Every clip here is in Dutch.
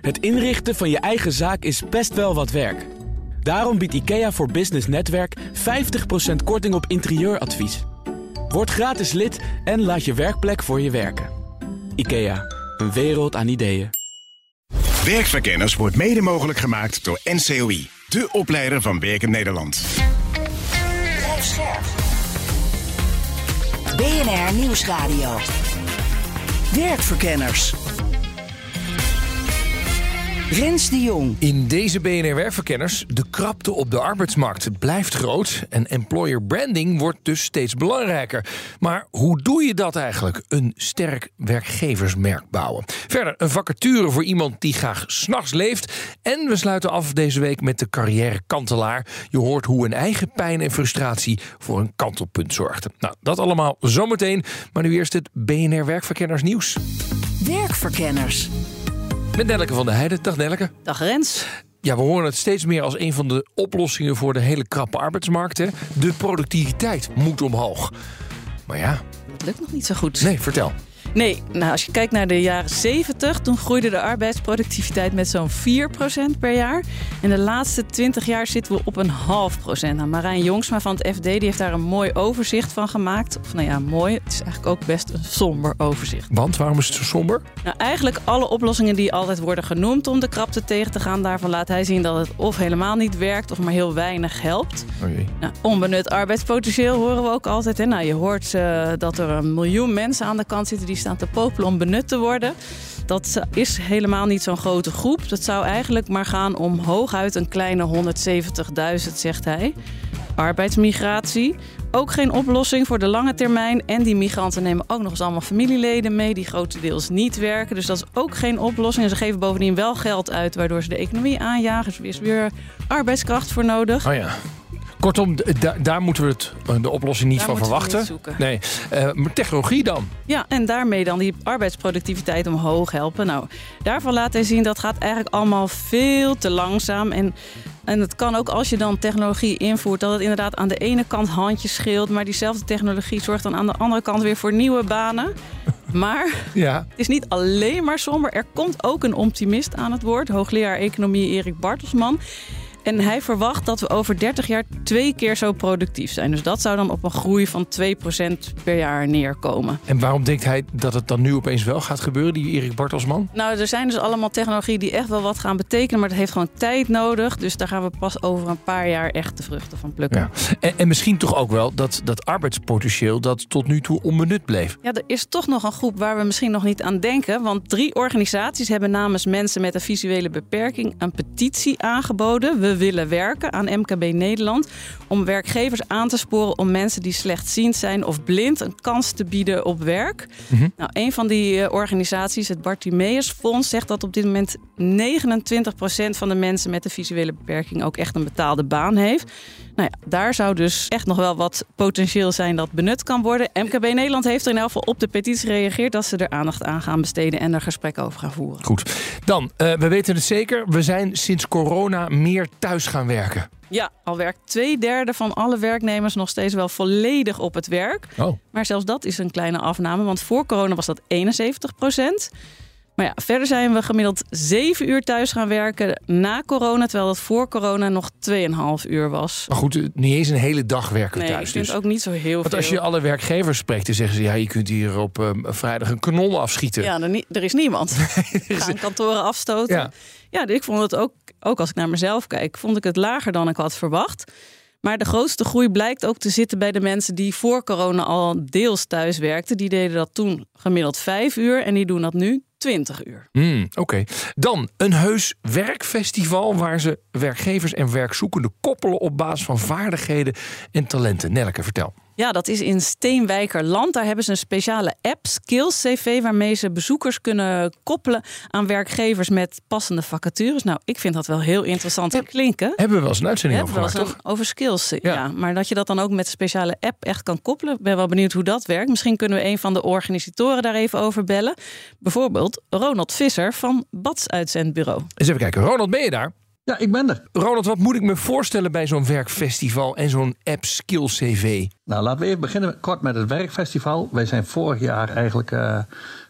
Het inrichten van je eigen zaak is best wel wat werk. Daarom biedt IKEA voor Business Netwerk 50% korting op interieuradvies. Word gratis lid en laat je werkplek voor je werken. IKEA, een wereld aan ideeën. Werkverkenners wordt mede mogelijk gemaakt door NCOI, de opleider van Werken Nederland. BNR Nieuwsradio. Werkverkenners. Rens de Jong. In deze BNR Werkverkenners, de krapte op de arbeidsmarkt blijft groot en employer branding wordt dus steeds belangrijker. Maar hoe doe je dat eigenlijk? Een sterk werkgeversmerk bouwen. Verder een vacature voor iemand die graag s'nachts leeft. En we sluiten af deze week met de carrière kantelaar. Je hoort hoe een eigen pijn en frustratie voor een kantelpunt zorgde. Nou, dat allemaal zometeen. Maar nu eerst het BNR Werkverkenners nieuws. Werkverkenners. Met Nelleke van der Heijden. Dag Nelleke. Dag Rens. Ja, we horen het steeds meer als een van de oplossingen voor de hele krappe arbeidsmarkt. Hè? De productiviteit moet omhoog. Maar ja. Dat lukt nog niet zo goed. Nee, vertel. Nee, nou, als je kijkt naar de jaren 70, toen groeide de arbeidsproductiviteit met zo'n 4% per jaar. En de laatste 20 jaar zitten we op een half procent. Nou, Marijn Jongsma van het FD die heeft daar een mooi overzicht van gemaakt. Of nou ja, mooi. Het is eigenlijk ook best een somber overzicht. Want waarom is het zo somber? Nou, eigenlijk alle oplossingen die altijd worden genoemd om de krapte tegen te gaan, daarvan laat hij zien dat het of helemaal niet werkt of maar heel weinig helpt. Oh jee. Nou, onbenut arbeidspotentieel horen we ook altijd. Hè? Nou, je hoort uh, dat er een miljoen mensen aan de kant zitten die staan te popelen om benut te worden. Dat is helemaal niet zo'n grote groep. Dat zou eigenlijk maar gaan om hooguit een kleine 170.000, zegt hij. Arbeidsmigratie. Ook geen oplossing voor de lange termijn. En die migranten nemen ook nog eens allemaal familieleden mee die grotendeels niet werken. Dus dat is ook geen oplossing. En ze geven bovendien wel geld uit, waardoor ze de economie aanjagen. Dus er is weer arbeidskracht voor nodig. Oh ja. Kortom, daar moeten we het, eh, de oplossing niet daar van verwachten. Niet nee, uh, maar technologie dan? Ja, en daarmee dan die arbeidsproductiviteit omhoog helpen. Nou, daarvan laat hij zien dat gaat eigenlijk allemaal veel te langzaam. En, en het kan ook als je dan technologie invoert, dat het inderdaad aan de ene kant handjes scheelt, maar diezelfde technologie zorgt dan aan de andere kant weer voor nieuwe banen. Maar ja. het is niet alleen maar somber. Er komt ook een optimist aan het woord. Hoogleraar economie Erik Bartelsman. En hij verwacht dat we over 30 jaar twee keer zo productief zijn. Dus dat zou dan op een groei van 2% per jaar neerkomen. En waarom denkt hij dat het dan nu opeens wel gaat gebeuren, die Erik Bartelsman? Nou, er zijn dus allemaal technologieën die echt wel wat gaan betekenen. Maar het heeft gewoon tijd nodig. Dus daar gaan we pas over een paar jaar echt de vruchten van plukken. Ja. En, en misschien toch ook wel dat, dat arbeidspotentieel dat tot nu toe onbenut bleef. Ja, er is toch nog een groep waar we misschien nog niet aan denken. Want drie organisaties hebben namens mensen met een visuele beperking een petitie aangeboden. We willen werken aan MKB Nederland. Om werkgevers aan te sporen om mensen die slechtziend zijn of blind een kans te bieden op werk. Mhm. Nou, een van die uh, organisaties, het Bartimeus Fonds, zegt dat op dit moment 29% van de mensen met een visuele beperking ook echt een betaalde baan heeft. Nou ja, daar zou dus echt nog wel wat potentieel zijn dat benut kan worden. MKB Nederland heeft er in elk geval op de petitie gereageerd dat ze er aandacht aan gaan besteden en er gesprek over gaan voeren. Goed. Dan, uh, we weten het zeker. We zijn sinds corona meer thuis gaan werken. Ja, al werkt twee derde van alle werknemers nog steeds wel volledig op het werk. Oh. Maar zelfs dat is een kleine afname, want voor corona was dat 71 procent. Maar ja, verder zijn we gemiddeld 7 uur thuis gaan werken na corona, terwijl dat voor corona nog 2,5 uur was. Maar goed, niet eens een hele dag werken nee, thuis. ik vind dus. ook niet zo heel Want veel. als je alle werkgevers spreekt, dan zeggen ze... ja, je kunt hier op um, vrijdag een kanon afschieten. Ja, er, er is niemand. Gaan kantoren afstoten. Ja. ja, ik vond het ook, ook als ik naar mezelf kijk, vond ik het lager dan ik had verwacht. Maar de grootste groei blijkt ook te zitten bij de mensen die voor corona al deels thuis werkten. Die deden dat toen gemiddeld vijf uur en die doen dat nu 20 uur. Mm, Oké. Dan een heus werkfestival waar ze werkgevers en werkzoekenden koppelen op basis van vaardigheden en talenten. Nelke, vertel. Ja, dat is in Steenwijkerland. Daar hebben ze een speciale app, Skills CV, waarmee ze bezoekers kunnen koppelen aan werkgevers met passende vacatures. Nou, ik vind dat wel heel interessant te klinken. Hebben we wel eens een uitzending Hebben over gemaakt, toch? over skills, ja. Ja. Maar dat je dat dan ook met een speciale app echt kan koppelen. Ik ben wel benieuwd hoe dat werkt. Misschien kunnen we een van de organisatoren daar even over bellen. Bijvoorbeeld Ronald Visser van Bats Uitzendbureau. Eens even kijken. Ronald, ben je daar? Ja, ik ben er. Ronald, wat moet ik me voorstellen bij zo'n werkfestival en zo'n app Skills CV? Nou, laten we even beginnen kort met het werkfestival. Wij zijn vorig jaar eigenlijk eh,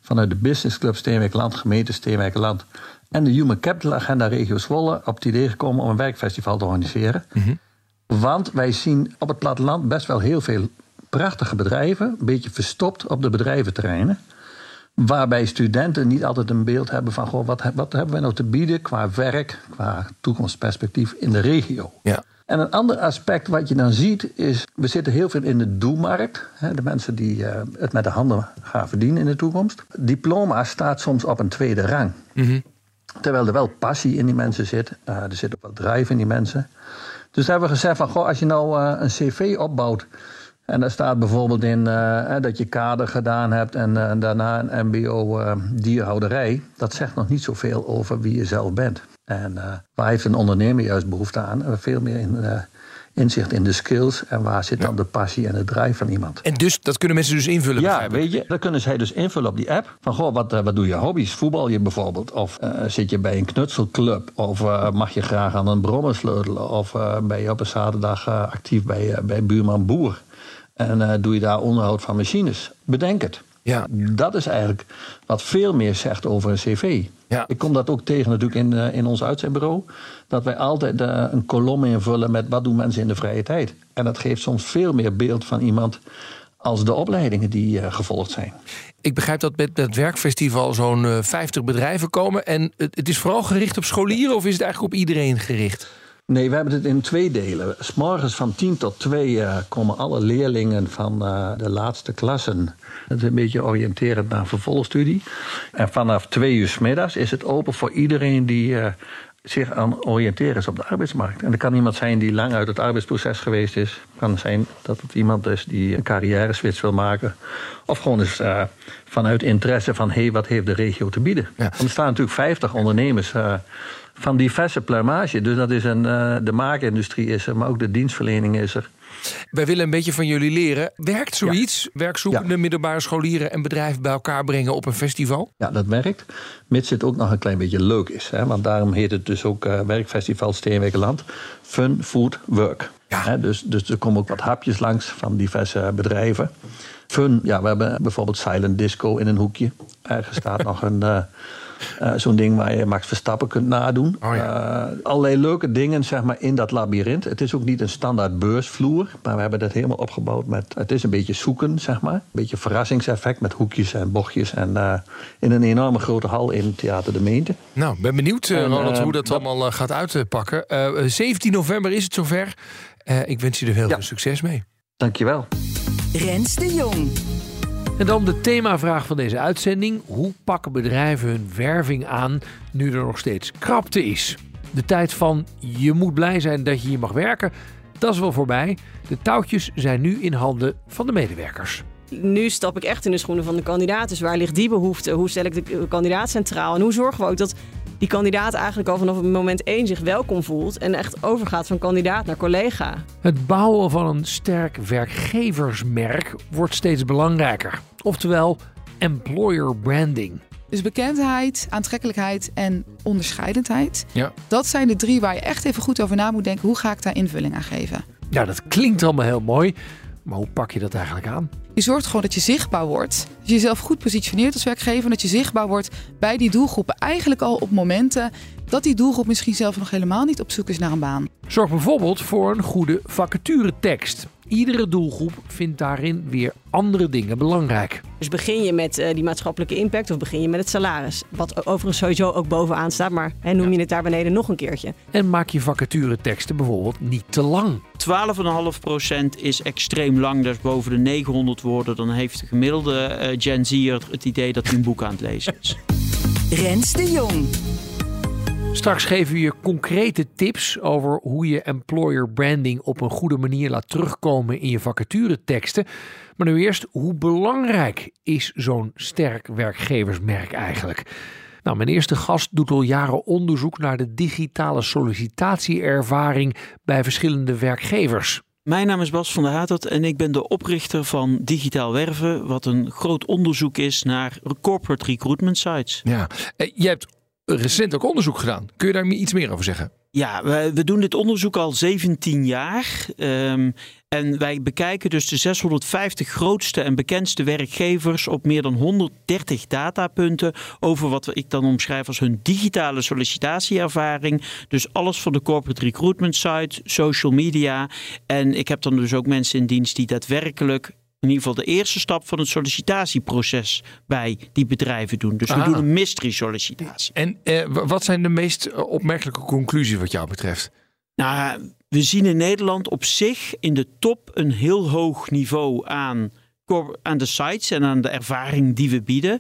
vanuit de Business Club Steenwijkerland, gemeente Steenwijkerland en de Human Capital Agenda Regio Zwolle op het idee gekomen om een werkfestival te organiseren. Want wij zien op het platteland best wel heel veel prachtige bedrijven, een beetje verstopt op de bedrijventerreinen. Waarbij studenten niet altijd een beeld hebben van goh, wat, wat hebben wij nou te bieden qua werk, qua toekomstperspectief in de regio. Ja. En een ander aspect wat je dan ziet is, we zitten heel veel in de doelmarkt. De mensen die eh, het met de handen gaan verdienen in de toekomst. Diploma staat soms op een tweede rang. Terwijl er wel passie in die mensen zit. eh, er zit ook wel drive in die mensen. Dus hebben we gezegd van, goh, als je nou eh, een cv opbouwt... en daar staat bijvoorbeeld in eh, dat je kader gedaan hebt... en eh, daarna een mbo eh, dierhouderij... dat zegt nog niet zoveel over wie je zelf bent. En eh, waar heeft een ondernemer juist behoefte aan? Veel meer in, eh, inzicht in de skills... en waar zit dan de passie en de drive van iemand. En dus, dat kunnen mensen dus invullen. Ja, weet je, dan kunnen zij dus invullen op die app. Van, goh, wat, wat doe je hobby's? Voetbal je bijvoorbeeld? Of eh, zit je bij een knutselclub? Of eh, mag je graag aan een brommer sleutelen? Of eh, ben je op een zaterdag actief bij, bij buurman Boer? En eh, doe je daar onderhoud van machines? Bedenk het. Ja. Dat is eigenlijk wat veel meer zegt over een cv. Ja. Ik kom dat ook tegen natuurlijk in, eh, in ons uitzendbureau. Dat wij altijd eh, een kolom invullen met wat doen mensen in de vrije tijd. En dat geeft soms veel meer beeld van iemand als de opleidingen die gevolgd zijn. Ik begrijp dat met het werkfestival zo'n eh, 50 bedrijven komen. En het, het is vooral gericht op scholieren of is het eigenlijk op iedereen gericht? Nee, we hebben het in twee delen. S morgens van 10 tot 2 eh, komen alle leerlingen van eh, de laatste klassen. Dat is een beetje oriënterend naar vervolgstudie. En vanaf 2 uur 's middags is het open voor iedereen die eh, zich aan het oriënteren is op de arbeidsmarkt. En dat kan iemand zijn die lang uit het arbeidsproces geweest is. Het kan zijn dat het iemand is die een carrière switch wil maken. Of gewoon eens vanuit interesse van hé, hey, wat heeft de regio te bieden? Ja. Want er staan natuurlijk 50 ondernemers van diverse pluimage. Dus dat is een, eh, de maakindustrie is er, maar ook de dienstverlening is er. Wij willen een beetje van jullie leren. Werkt zoiets? Werkzoekende, Ja. middelbare scholieren en bedrijven bij elkaar brengen op een festival? Ja, dat werkt. Mits het ook nog een klein beetje leuk is. Hè? Want daarom heet het dus ook eh, Werkfestival Steenwijkerland. Fun, food, work. Ja. Hè, dus, dus er komen ook wat hapjes langs van diverse bedrijven. Fun, ja, we hebben bijvoorbeeld silent disco in een hoekje. Er staat nog een... eh, eh, Zo'n ding waar je Max Verstappen kunt nadoen. Oh Eh, allerlei leuke dingen zeg maar, in dat labyrint. Het is ook niet een standaard beursvloer. Maar we hebben dat helemaal opgebouwd met... Het is een beetje zoeken, zeg maar. Een beetje verrassingseffect met hoekjes en bochtjes. En eh, in een enorme grote hal in Theater de Meente. Nou, ben benieuwd, En, Ronald, hoe dat, dat- allemaal gaat uitpakken. Eh 17 november is het zover. Eh, ik wens je er heel Ja. veel succes mee. Dankjewel. Rens de Jong. En dan de themavraag van deze uitzending. Hoe pakken bedrijven hun werving aan nu er nog steeds krapte is? De tijd van je moet blij zijn dat je hier mag werken, dat is wel voorbij. De touwtjes zijn nu in handen van de medewerkers. nu stap ik echt in de schoenen van de kandidaat. Dus waar ligt die behoefte? Hoe stel ik de kandidaat centraal? En hoe zorgen we ook dat die kandidaat eigenlijk al vanaf moment één zich welkom voelt en echt overgaat van kandidaat naar collega? Het bouwen van een sterk werkgeversmerk wordt steeds belangrijker. Oftewel employer branding. Dus bekendheid, aantrekkelijkheid en onderscheidendheid. Ja. Dat zijn de drie waar je echt even goed over na moet denken. Hoe ga ik daar invulling aan geven? Ja, dat klinkt allemaal heel mooi, maar hoe pak je dat eigenlijk aan? Je zorgt gewoon dat je zichtbaar wordt. Dat je jezelf goed positioneert als werkgever. Dat je zichtbaar wordt bij die doelgroepen. Eigenlijk al op momenten dat die doelgroep misschien zelf nog helemaal niet op zoek is naar een baan. Zorg bijvoorbeeld voor een goede vacaturetekst. Iedere doelgroep vindt daarin weer andere dingen belangrijk. Dus begin je met eh, die maatschappelijke impact of begin je met het salaris? Wat overigens sowieso ook bovenaan staat, maar hè, noem je het daar beneden nog een keertje. En maak je vacatureteksten bijvoorbeeld niet te lang. 12,5% is extreem lang, dat is boven de 900 woorden. Dan heeft de gemiddelde eh, Gen Z'er het idee dat hij een boek aan het lezen is. Rens de Jong. Straks geven we je concrete tips over hoe je employer branding op een goede manier laat terugkomen in je vacatureteksten. Maar nu eerst, hoe belangrijk is zo'n sterk werkgeversmerk eigenlijk? Nou, mijn eerste gast doet al jaren onderzoek naar de digitale sollicitatieervaring bij verschillende werkgevers. Mijn naam is Bas van der Hatert en ik ben de oprichter van Digitaal Werven, wat een groot onderzoek is naar corporate recruitment sites. Ja. Eh, je hebt recent ook onderzoek gedaan. Kun je daar iets meer over zeggen? Ja, we, doen dit onderzoek al 17 jaar. Ehm, en wij bekijken dus de 650 grootste en bekendste werkgevers op meer dan 130 datapunten over wat ik dan omschrijf als hun digitale sollicitatieervaring. Dus alles van de corporate recruitment site, social media. En ik heb dan dus ook mensen in dienst die daadwerkelijk in ieder geval de eerste stap van het sollicitatieproces bij die bedrijven doen. Dus we Ah. doen een mystery sollicitatie. En eh, wat zijn de meest eh, opmerkelijke conclusies wat jou betreft? Nou, we zien in Nederland op zich in de top een heel hoog niveau aan, aan de sites en aan de ervaring die we bieden.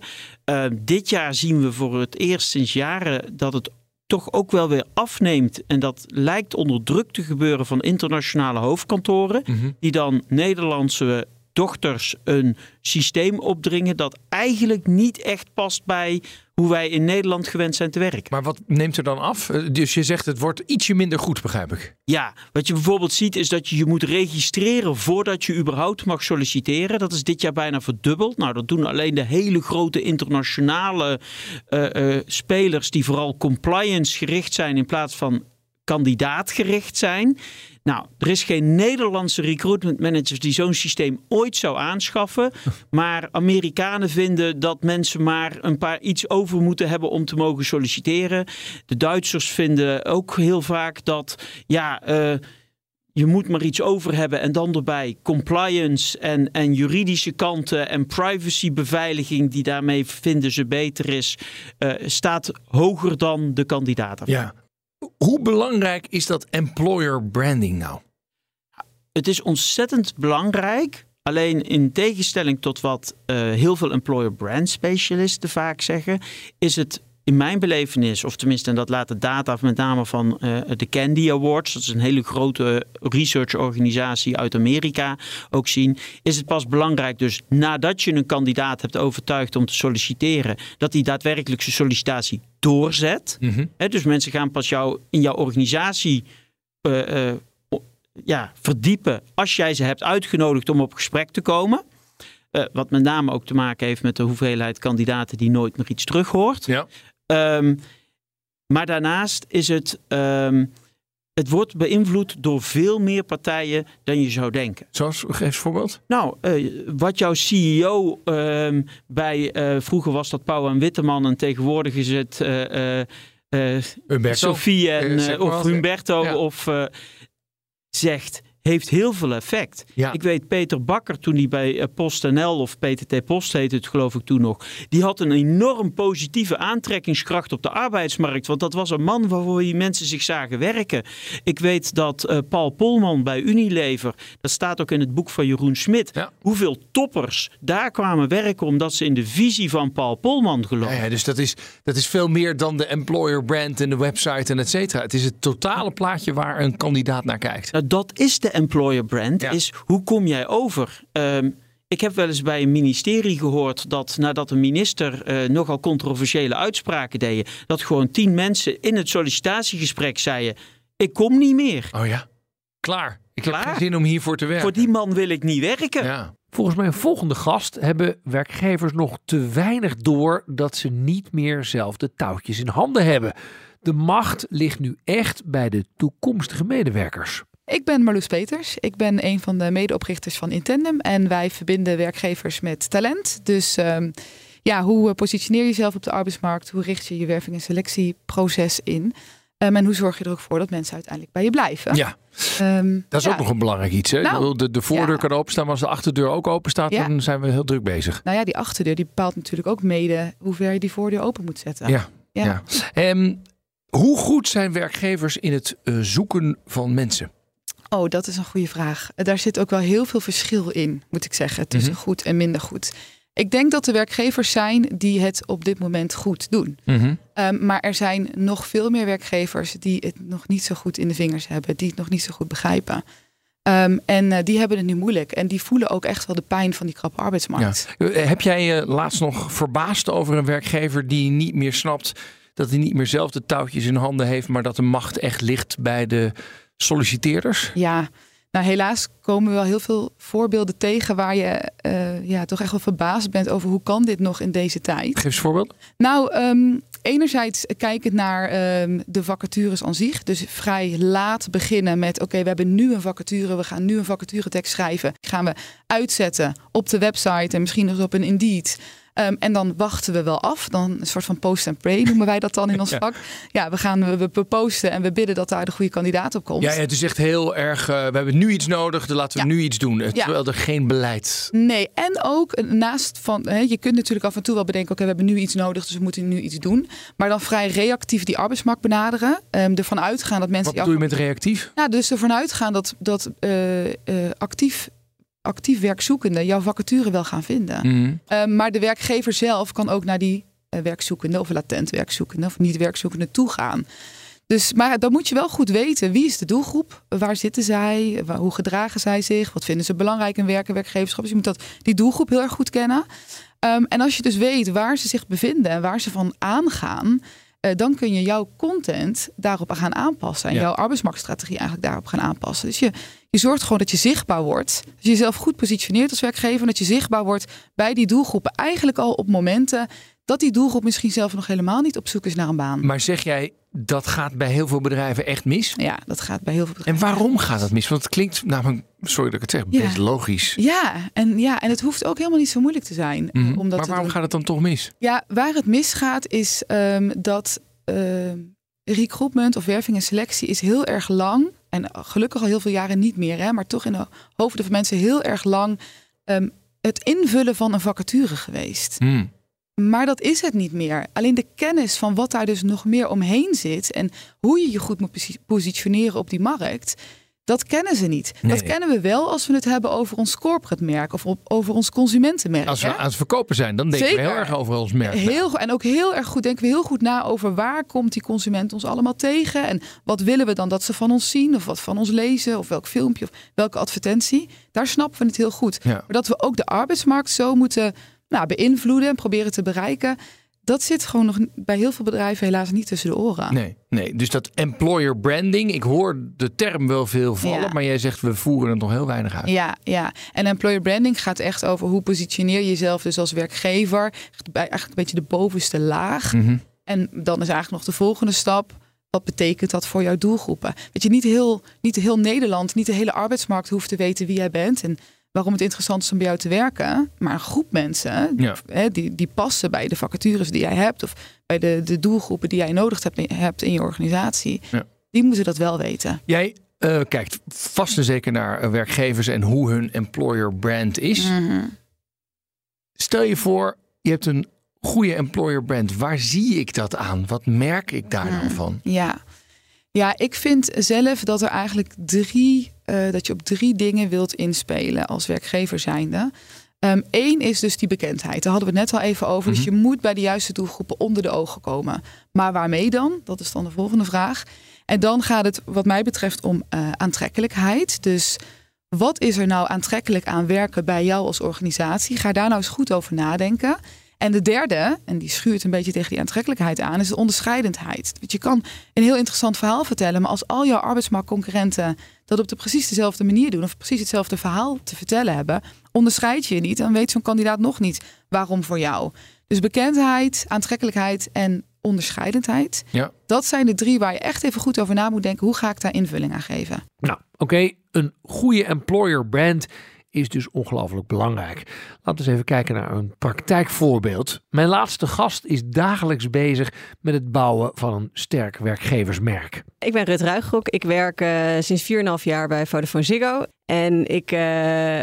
Uh, dit jaar zien we voor het eerst sinds jaren dat het toch ook wel weer afneemt. En dat lijkt onder druk te gebeuren van internationale hoofdkantoren, die dan Nederlandse dochters een systeem opdringen dat eigenlijk niet echt past bij hoe wij in Nederland gewend zijn te werken. Maar wat neemt er dan af? Eh, Dus je zegt het wordt ietsje minder goed, begrijp ik. Ja, wat je bijvoorbeeld ziet is dat je je moet registreren voordat je überhaupt mag solliciteren. Dat is dit jaar bijna verdubbeld. Nou, dat doen alleen de hele grote internationale eh, eh, spelers die vooral compliance gericht zijn in plaats van kandidaatgericht zijn. Nou, er is geen Nederlandse recruitment manager die zo'n systeem ooit zou aanschaffen. Maar Amerikanen vinden dat mensen maar een paar iets over moeten hebben om te mogen solliciteren. De Duitsers vinden ook heel vaak dat ja. eh, je moet maar iets over hebben en dan erbij compliance en, en juridische kanten en privacybeveiliging die daarmee vinden ze beter is, eh, staat hoger dan de kandidaat. Ja. Hoe belangrijk is dat employer branding nou? Het is ontzettend belangrijk. Alleen in tegenstelling tot wat eh, heel veel employer brand specialisten vaak zeggen, is het in mijn belevenis, of tenminste, en dat laat de data met name van eh, de Candy Awards, dat is een hele grote researchorganisatie uit Amerika, ook zien, is het pas belangrijk dus nadat je een kandidaat hebt overtuigd om te solliciteren, dat hij daadwerkelijk zijn sollicitatie doorzet. Hè, dus mensen gaan pas jou in jouw organisatie eh, eh, ja, verdiepen als jij ze hebt uitgenodigd om op gesprek te komen. Wat met name ook te maken heeft met de hoeveelheid kandidaten die nooit meer iets terughoort. Ja. Ehm, maar daarnaast is het. ehm, het wordt beïnvloed door veel meer partijen dan je zou denken. Zoals, geef eens voorbeeld. Nou, eh, wat jouw CEO ehm, bij, eh, vroeger was dat Pauw en Witteman en tegenwoordig is het eh. Sophie en, of. Humberto Ja. of zegt, heeft heel veel effect. Ja. Ik weet Peter Bakker toen hij bij eh, PostNL of PTT Post heette het geloof ik toen nog, die had een enorm positieve aantrekkingskracht op de arbeidsmarkt, want dat was een man waarvoor die mensen zich zagen werken. Ik weet dat eh, Paul Polman bij Unilever, dat staat ook in het boek van Jeroen Smit, Ja. hoeveel toppers daar kwamen werken omdat ze in de visie van Paul Polman geloofden. Ja, ja, dus dat is, dat is veel meer dan de employer brand en de website en et cetera. Het is het totale plaatje waar een kandidaat naar kijkt. Nou, dat is de employer brand. Ja. Is hoe kom jij over? Ehm, ik heb wel eens bij een ministerie gehoord dat nadat een minister eh, nogal controversiële uitspraken deed, dat gewoon tien mensen in het sollicitatiegesprek zeiden: Ik kom niet meer. Oh ja, klaar. Ik heb Klaar? geen zin om hiervoor te werken. Voor die man wil ik niet werken. Ja. Volgens mijn volgende gast hebben werkgevers nog te weinig door dat ze niet meer zelf de touwtjes in handen hebben. De macht ligt nu echt bij de toekomstige medewerkers. Ik ben Marloes Peters. Ik ben een van de medeoprichters van Intendem. En wij verbinden werkgevers met talent. Dus ehm, ja, hoe positioneer je jezelf op de arbeidsmarkt? Hoe richt je je werving- en selectieproces in? Ehm, en hoe zorg je er ook voor dat mensen uiteindelijk bij je blijven? ja, Ehm, dat is ja. ook nog een belangrijk iets. Hè? Nou, de, de voordeur ja. kan openstaan, maar als de achterdeur ook open staat, Ja. dan zijn we heel druk bezig. Nou ja, die achterdeur die bepaalt natuurlijk ook mede hoe ver je die voordeur open moet zetten. Ja. Ja. hoe goed zijn werkgevers in het eh, zoeken van mensen? Oh, dat is een goede vraag. Daar zit ook wel heel veel verschil in, moet ik zeggen, tussen Mhm. goed en minder goed. Ik denk dat er werkgevers zijn die het op dit moment goed doen. Ehm, maar er zijn nog veel meer werkgevers die het nog niet zo goed in de vingers hebben, die het nog niet zo goed begrijpen. Ehm, en eh, die hebben het nu moeilijk. En die voelen ook echt wel de pijn van die krappe arbeidsmarkt. Eh, Heb jij eh, laatst nog verbaasd over een werkgever die niet meer snapt dat hij niet meer zelf de touwtjes in handen heeft, maar dat de macht echt ligt bij de solliciteerders? Ja, Nou, helaas komen we wel heel veel voorbeelden tegen waar je uh, ja, toch echt wel verbaasd bent over hoe kan dit nog in deze tijd. Geef eens voorbeeld. Nou, um, enerzijds kijkend naar um, de vacatures aan zich. Dus vrij laat beginnen met oké, we hebben nu een vacature, we gaan nu een vacaturetekst schrijven. Die gaan we uitzetten op de website en misschien nog op een Indeed. Um, en dan wachten we wel af. Dan een soort van post and pray noemen wij dat dan in ons vak. Ja, we gaan we, we posten en we bidden dat daar de goede kandidaat op komt. Ja, het is echt heel erg. Uh, we hebben nu iets nodig, dan laten we nu iets doen. Ja. Terwijl er geen beleid. Nee, en ook naast van. Hè, je kunt natuurlijk af en toe wel bedenken: oké, we hebben nu iets nodig, dus we moeten nu iets doen. Maar dan vrij reactief die arbeidsmarkt benaderen. Um, ervan uitgaan dat mensen. Wat doe je met reactief? Nou, dus ervan uitgaan dat, dat uh, uh, actief actief werkzoekende jouw vacature wel gaan vinden. Mm. Uh, maar de werkgever zelf kan ook naar die uh, werkzoekende of latent werkzoekende of niet werkzoekende toe gaan. Dus, maar dan moet je wel goed weten wie is de doelgroep, waar zitten zij, waar, hoe gedragen zij zich, wat vinden ze belangrijk in werken, werkgeverschap. Dus je moet dat, die doelgroep heel erg goed kennen. Um, en als je dus weet waar ze zich bevinden en waar ze van aangaan, uh, dan kun je jouw content daarop gaan aanpassen. En ja. jouw arbeidsmarktstrategie eigenlijk daarop gaan aanpassen. Dus je, je zorgt gewoon dat je zichtbaar wordt. Dat je jezelf goed positioneert als werkgever. Dat je zichtbaar wordt bij die doelgroepen. Eigenlijk al op momenten dat die doelgroep misschien zelf nog helemaal niet op zoek is naar een baan. Maar zeg jij, dat gaat bij heel veel bedrijven echt mis? Ja, dat gaat bij heel veel bedrijven. En waarom gaat dat mis? Want het klinkt namelijk, sorry dat ik het zeg, ja. best logisch. Ja en, ja, en het hoeft ook helemaal niet zo moeilijk te zijn. Mm -hmm. maar waarom gaat het dan toch mis? Ja, waar het misgaat is um, dat uh, recruitment of werving en selectie is heel erg lang en gelukkig al heel veel jaren niet meer, hè, maar toch in de hoofden van mensen heel erg lang um, het invullen van een vacature geweest. Hmm. Maar dat is het niet meer. Alleen de kennis van wat daar dus nog meer omheen zit en hoe je je goed moet positioneren op die markt, dat kennen ze niet. Nee. Dat kennen we wel als we het hebben over ons corporate merk of op, over ons consumentenmerk. Als we hè? aan het verkopen zijn, dan denken Zeker. we heel erg over ons merk. Heel, en ook heel erg goed denken we heel goed na over waar komt die consument ons allemaal tegen en wat willen we dan dat ze van ons zien of wat van ons lezen of welk filmpje of welke advertentie. Daar snappen we het heel goed. Ja. Maar dat we ook de arbeidsmarkt zo moeten nou, beïnvloeden en proberen te bereiken dat zit gewoon nog bij heel veel bedrijven helaas niet tussen de oren. Nee, nee. dus dat employer branding, ik hoor de term wel veel vallen, ja. maar jij zegt we voeren het nog heel weinig uit. Ja, ja. En employer branding gaat echt over hoe positioneer je jezelf dus als werkgever, bij eigenlijk een beetje de bovenste laag. Mm -hmm. En dan is eigenlijk nog de volgende stap. Wat betekent dat voor jouw doelgroepen? Dat je niet heel, niet heel Nederland, niet de hele arbeidsmarkt hoeft te weten wie jij bent. En waarom het interessant is om bij jou te werken. Maar een groep mensen ja. hè, die, die passen bij de vacatures die jij hebt. Of bij de, de doelgroepen die jij nodig hebt, hebt in je organisatie. Ja. Die moeten dat wel weten. Jij uh, kijkt vast en zeker naar werkgevers en hoe hun employer brand is. Mm -hmm. Stel je voor, je hebt een goede employer brand. Waar zie ik dat aan? Wat merk ik daar mm. dan van? Ja. Ja, ik vind zelf dat er eigenlijk drie, uh, dat je op drie dingen wilt inspelen als werkgever zijnde. Eén um, is dus die bekendheid. Daar hadden we het net al even over. Mm -hmm. Dus je moet bij de juiste doelgroepen onder de ogen komen. Maar waarmee dan? Dat is dan de volgende vraag. En dan gaat het wat mij betreft om uh, aantrekkelijkheid. Dus wat is er nou aantrekkelijk aan werken bij jou als organisatie? Ga daar nou eens goed over nadenken. En de derde, en die schuurt een beetje tegen die aantrekkelijkheid aan, is de onderscheidendheid. Want je kan een heel interessant verhaal vertellen, maar als al jouw arbeidsmarktconcurrenten dat op de precies dezelfde manier doen, of precies hetzelfde verhaal te vertellen hebben, onderscheid je je niet, dan weet zo'n kandidaat nog niet waarom voor jou. Dus bekendheid, aantrekkelijkheid en onderscheidendheid. Ja. Dat zijn de drie waar je echt even goed over na moet denken. Hoe ga ik daar invulling aan geven? Nou, oké, okay. een goede employer brand is dus ongelooflijk belangrijk. Laten we eens even kijken naar een praktijkvoorbeeld. Mijn laatste gast is dagelijks bezig met het bouwen van een sterk werkgeversmerk. Ik ben Rut Ruigrok. Ik werk uh, sinds 4,5 jaar bij Vodafone Ziggo. En ik uh,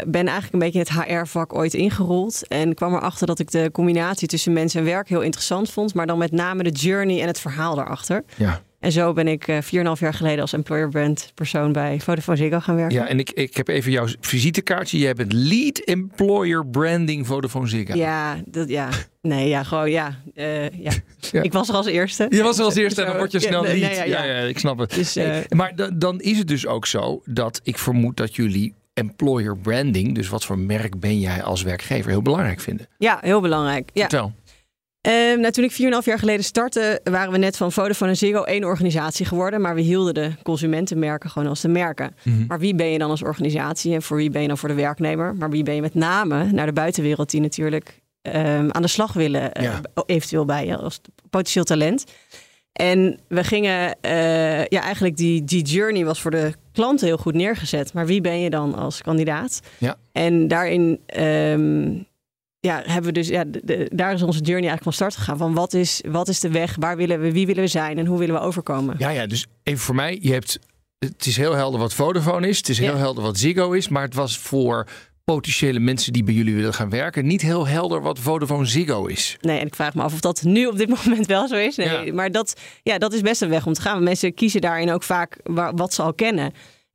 ben eigenlijk een beetje in het HR-vak ooit ingerold. En kwam erachter dat ik de combinatie tussen mens en werk heel interessant vond. Maar dan met name de journey en het verhaal daarachter. Ja. En zo ben ik uh, 4,5 jaar geleden als employer brand persoon bij Vodafone Ziggo gaan werken. Ja, en ik, ik heb even jouw visitekaartje. Jij bent lead employer branding Vodafone Ziggo. Ja, dat, ja. Nee, ja, gewoon ja. Uh, ja. ja. Ik was er als eerste. Je was er als eerste en dan word je snel lead. nee, ja, ja. ja, ik snap het. Dus, uh, hey, maar dan, dan is het dus ook zo dat ik vermoed dat jullie employer branding, dus wat voor merk ben jij als werkgever, heel belangrijk vinden. Ja, heel belangrijk. Ja. Vertel. Ehm, nou, toen ik 4,5 jaar geleden startte, waren we net van Vodafone en Ziggo één organisatie geworden. Maar we hielden de consumentenmerken gewoon als de merken. Mhm. Maar wie ben je dan als organisatie en voor wie ben je dan voor de werknemer? Maar wie ben je met name naar de buitenwereld die natuurlijk ehm, aan de slag willen, eh, eventueel bij je als potentieel talent. En we gingen, eh, ja, eigenlijk die, die journey was voor de klanten heel goed neergezet. Maar wie ben je dan als kandidaat? Ja. En daarin ehm, ja, hebben we dus, ja, de- de- daar is onze journey eigenlijk van start gegaan. Van wat is, wat is de weg? Waar willen we, wie willen we zijn en hoe willen we overkomen? Ja, ja, dus even voor mij. Je hebt, het is heel helder wat Vodafone is. Het is heel Ja. helder wat Ziggo is. Maar het was voor potentiële mensen die bij jullie willen gaan werken... niet heel helder wat Vodafone Ziggo is. Nee, en ik vraag me af of dat nu op dit moment wel zo is. Nee, Ja. maar dat, ja, dat is best een weg om te gaan. Want Mensen kiezen daarin ook vaak wat ze al kennen.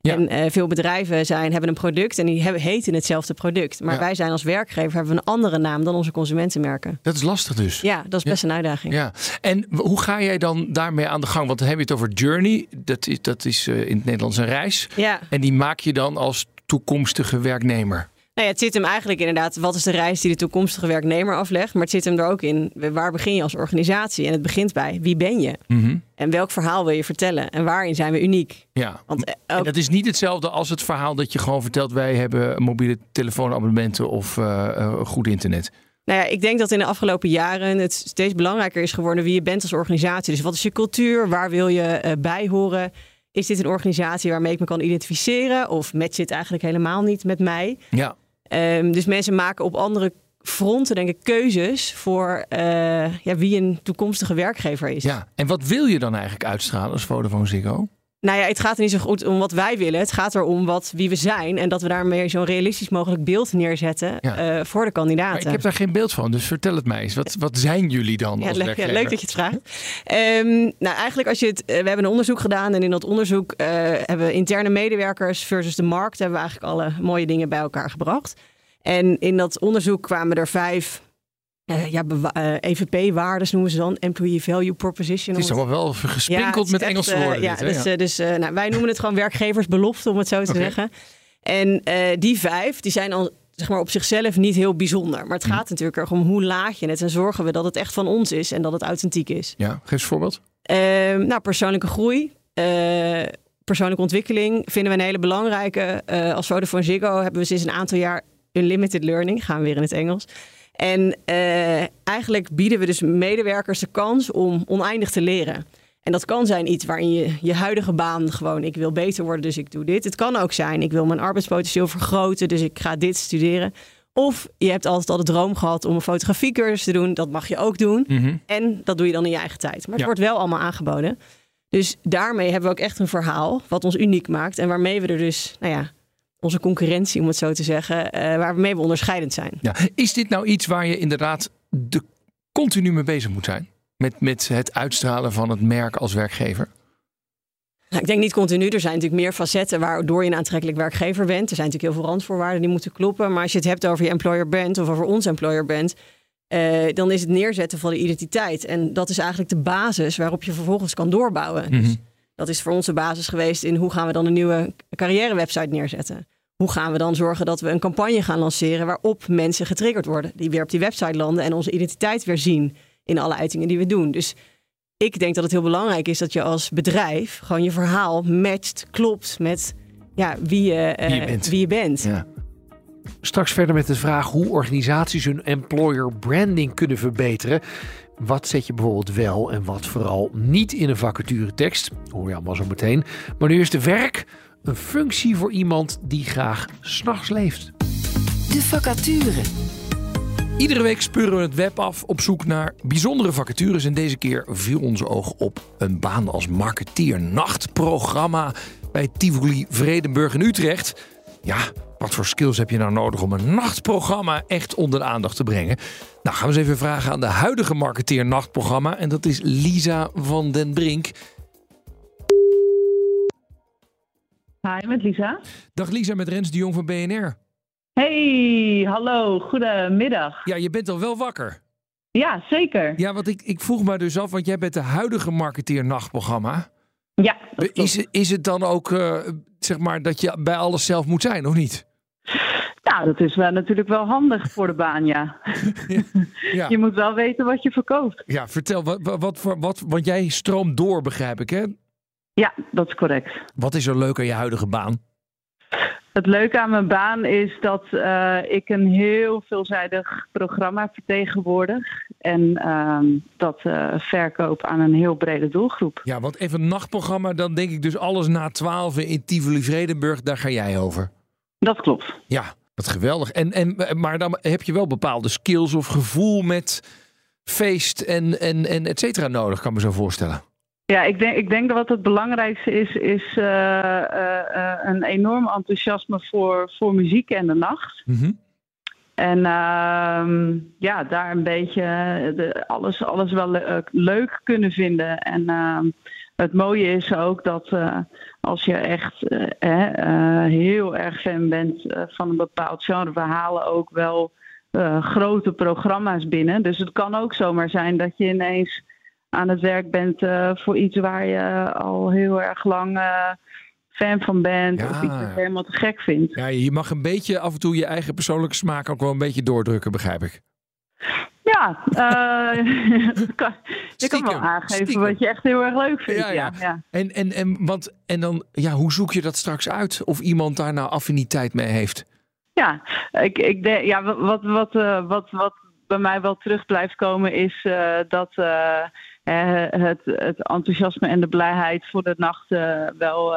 Ja. En eh, veel bedrijven zijn, hebben een product en die hebben, heten hetzelfde product. Maar Ja. wij zijn als werkgever hebben een andere naam dan onze consumentenmerken. Dat is lastig dus. Ja, dat is best een uitdaging. Ja, en hoe ga jij dan daarmee aan de gang? Want dan heb je het over journey. Dat is, dat is eh, in het Nederlands een reis. Ja. En die maak je dan als toekomstige werknemer. Nou ja, het zit hem eigenlijk inderdaad, wat is de reis die de toekomstige werknemer aflegt? Maar het zit hem er ook in, waar begin je als organisatie? En het begint bij, wie ben je? Mhm. En welk verhaal wil je vertellen? En waarin zijn we uniek? Ja, Want eh, en dat is niet hetzelfde als het verhaal dat je gewoon vertelt... wij hebben mobiele telefoonabonnementen of eh, eh, goed internet. Nou ja, ik denk dat in de afgelopen jaren het steeds belangrijker is geworden wie je bent als organisatie. Dus wat is je cultuur? Waar wil je eh, bij horen? Is dit een organisatie waarmee ik me kan identificeren? Of matcht dit eigenlijk helemaal niet met mij? Ja, Ehm, dus mensen maken op andere fronten, denk ik, keuzes voor eh, ja, wie een toekomstige werkgever is. ja. En wat wil je dan eigenlijk uitstralen als Vodafone Ziggo? Nou ja, het gaat er niet zo goed om wat wij willen. Het gaat erom wat, wie we zijn. En dat we daarmee zo'n realistisch mogelijk beeld neerzetten Ja. eh, voor de kandidaten. Maar ik heb daar geen beeld van, dus vertel het mij eens. Wat, wat zijn jullie dan Ja, als leuk, ja, leuk dat je het vraagt. Ehm, nou, eigenlijk als je het, eh, we hebben een onderzoek gedaan en in dat onderzoek eh, hebben we interne medewerkers versus de markt hebben we eigenlijk alle mooie dingen bij elkaar gebracht. En in dat onderzoek kwamen er vijf eh, ja, bewa- eh, EVP-waardes noemen ze dan, Employee Value Proposition. Het is allemaal wel gespinkeld met echt, Engelse eh, woorden. ja, dit, dus, Ja. eh, dus nou, wij noemen het gewoon werkgeversbelofte, om het zo te zeggen. En die vijf, die zijn al zeg maar, op zichzelf niet heel bijzonder. Maar het Hm. gaat natuurlijk erg om hoe laat je het en zorgen we dat het echt van ons is en dat het authentiek is. ja, geef eens een voorbeeld. Ehm, nou, persoonlijke groei. persoonlijke ontwikkeling vinden we een hele belangrijke. Als Vodafone Ziggo hebben we sinds een aantal jaar unlimited learning. Gaan we weer in het Engels. En eh, eigenlijk bieden we dus medewerkers de kans om oneindig te leren. En dat kan zijn iets waarin je je huidige baan gewoon... ik wil beter worden, dus ik doe dit. Het kan ook zijn, ik wil mijn arbeidspotentieel vergroten... dus ik ga dit studeren. Of je hebt altijd al de droom gehad om een fotografiecursus te doen. Dat mag je ook doen. Mhm. En dat doe je dan in je eigen tijd. Maar het Ja. wordt wel allemaal aangeboden. Dus daarmee hebben we ook echt een verhaal wat ons uniek maakt. En waarmee we er dus, nou ja, onze concurrentie, om het zo te zeggen, eh, waarmee we onderscheidend zijn. Ja. Is dit nou iets waar je inderdaad de continu mee bezig moet zijn? Met, met het uitstralen van het merk als werkgever? Nou, ik denk niet continu. Er zijn natuurlijk meer facetten waardoor je een aantrekkelijk werkgever bent. Er zijn natuurlijk heel veel randvoorwaarden die moeten kloppen. Maar als je het hebt over je employer brand of over ons employer brand, eh, dan is het neerzetten van de identiteit. En dat is eigenlijk de basis waarop je vervolgens kan doorbouwen. Dus dat is voor ons de basis geweest in hoe gaan we dan een nieuwe carrièrewebsite neerzetten. Hoe gaan we dan zorgen dat we een campagne gaan lanceren waarop mensen getriggerd worden, die weer op die website landen en onze identiteit weer zien in alle uitingen die we doen. Dus ik denk dat het heel belangrijk is dat je als bedrijf gewoon je verhaal matcht, klopt met ja, wie, je, eh, Wie je bent. Wie je bent. Ja. Straks verder met de vraag hoe organisaties hun employer branding kunnen verbeteren. Wat zet je bijvoorbeeld wel en wat vooral niet in een vacaturetekst? Hoor je allemaal zo meteen. Maar nu is de werk een functie voor iemand die graag s'nachts leeft. De vacature. Iedere week speuren we het web af op zoek naar bijzondere vacatures. En deze keer viel onze oog op een baan als marketeer nachtprogramma bij Tivoli Vredenburg in Utrecht. Ja, wat voor skills heb je nou nodig om een nachtprogramma echt onder de aandacht te brengen? Nou, gaan we eens even vragen aan de huidige marketeer nachtprogramma. En dat is Lisa van den Brink. Hi, met Lisa. Dag Lisa, met Rens de Jong van BNR. Hey, hallo, goedemiddag. Ja, je bent al wel wakker. Ja, zeker. Ja, want ik, ik vroeg me dus af, want jij bent de huidige marketeer nachtprogramma. Ja, dat Is, is het dan ook, eh, zeg maar, dat je bij alles zelf moet zijn, of niet? Nou, dat is wel natuurlijk wel handig voor de baan, ja. Ja. Je moet wel weten wat je verkoopt. Ja, vertel, wat, wat, wat, voor- wat, want jij stroomt door, begrijp ik, hè? Ja, dat is correct. Wat is er leuk aan je huidige baan? Het leuke aan mijn baan is dat eh, ik een heel veelzijdig programma vertegenwoordig. En ehm, dat eh, verkoop aan een heel brede doelgroep. Ja, want even een nachtprogramma, dan denk ik dus alles na 12 in Tivoli-Vredenburg, daar ga jij over. Dat klopt. Ja, wat geweldig. En, en, maar dan heb je wel bepaalde skills of gevoel met feest en, en, en et cetera nodig, kan me zo voorstellen. Ja, ik denk, ik denk dat wat het belangrijkste is, is eh, eh, eh, een enorm enthousiasme voor, voor muziek en de nacht. En ehm, ja, daar een beetje de, alles, alles wel le- leuk kunnen vinden. En ehm, het mooie is ook dat eh, als je echt eh, eh, heel erg fan bent van een bepaald genre, we halen ook wel grote programma's binnen. Dus het kan ook zomaar zijn dat je ineens aan het werk bent voor iets waar je al heel erg lang fan van bent. Ja. Of iets wat je helemaal te gek vindt. Ja, je mag een beetje af en toe je eigen persoonlijke smaak ook wel een beetje doordrukken, begrijp ik. Ja, eh, je kan- kan wel Stiekem, aangeven stiekem. wat je echt heel erg leuk vindt. Ja, Ja. En, en, en, want, en dan, ja, hoe zoek je dat straks uit? Of iemand daar nou affiniteit mee heeft? Ja, ik, ik denk, ja wat, wat, eh, wat, wat bij mij wel terug blijft komen is eh, dat het, het enthousiasme en de blijheid voor de nacht wel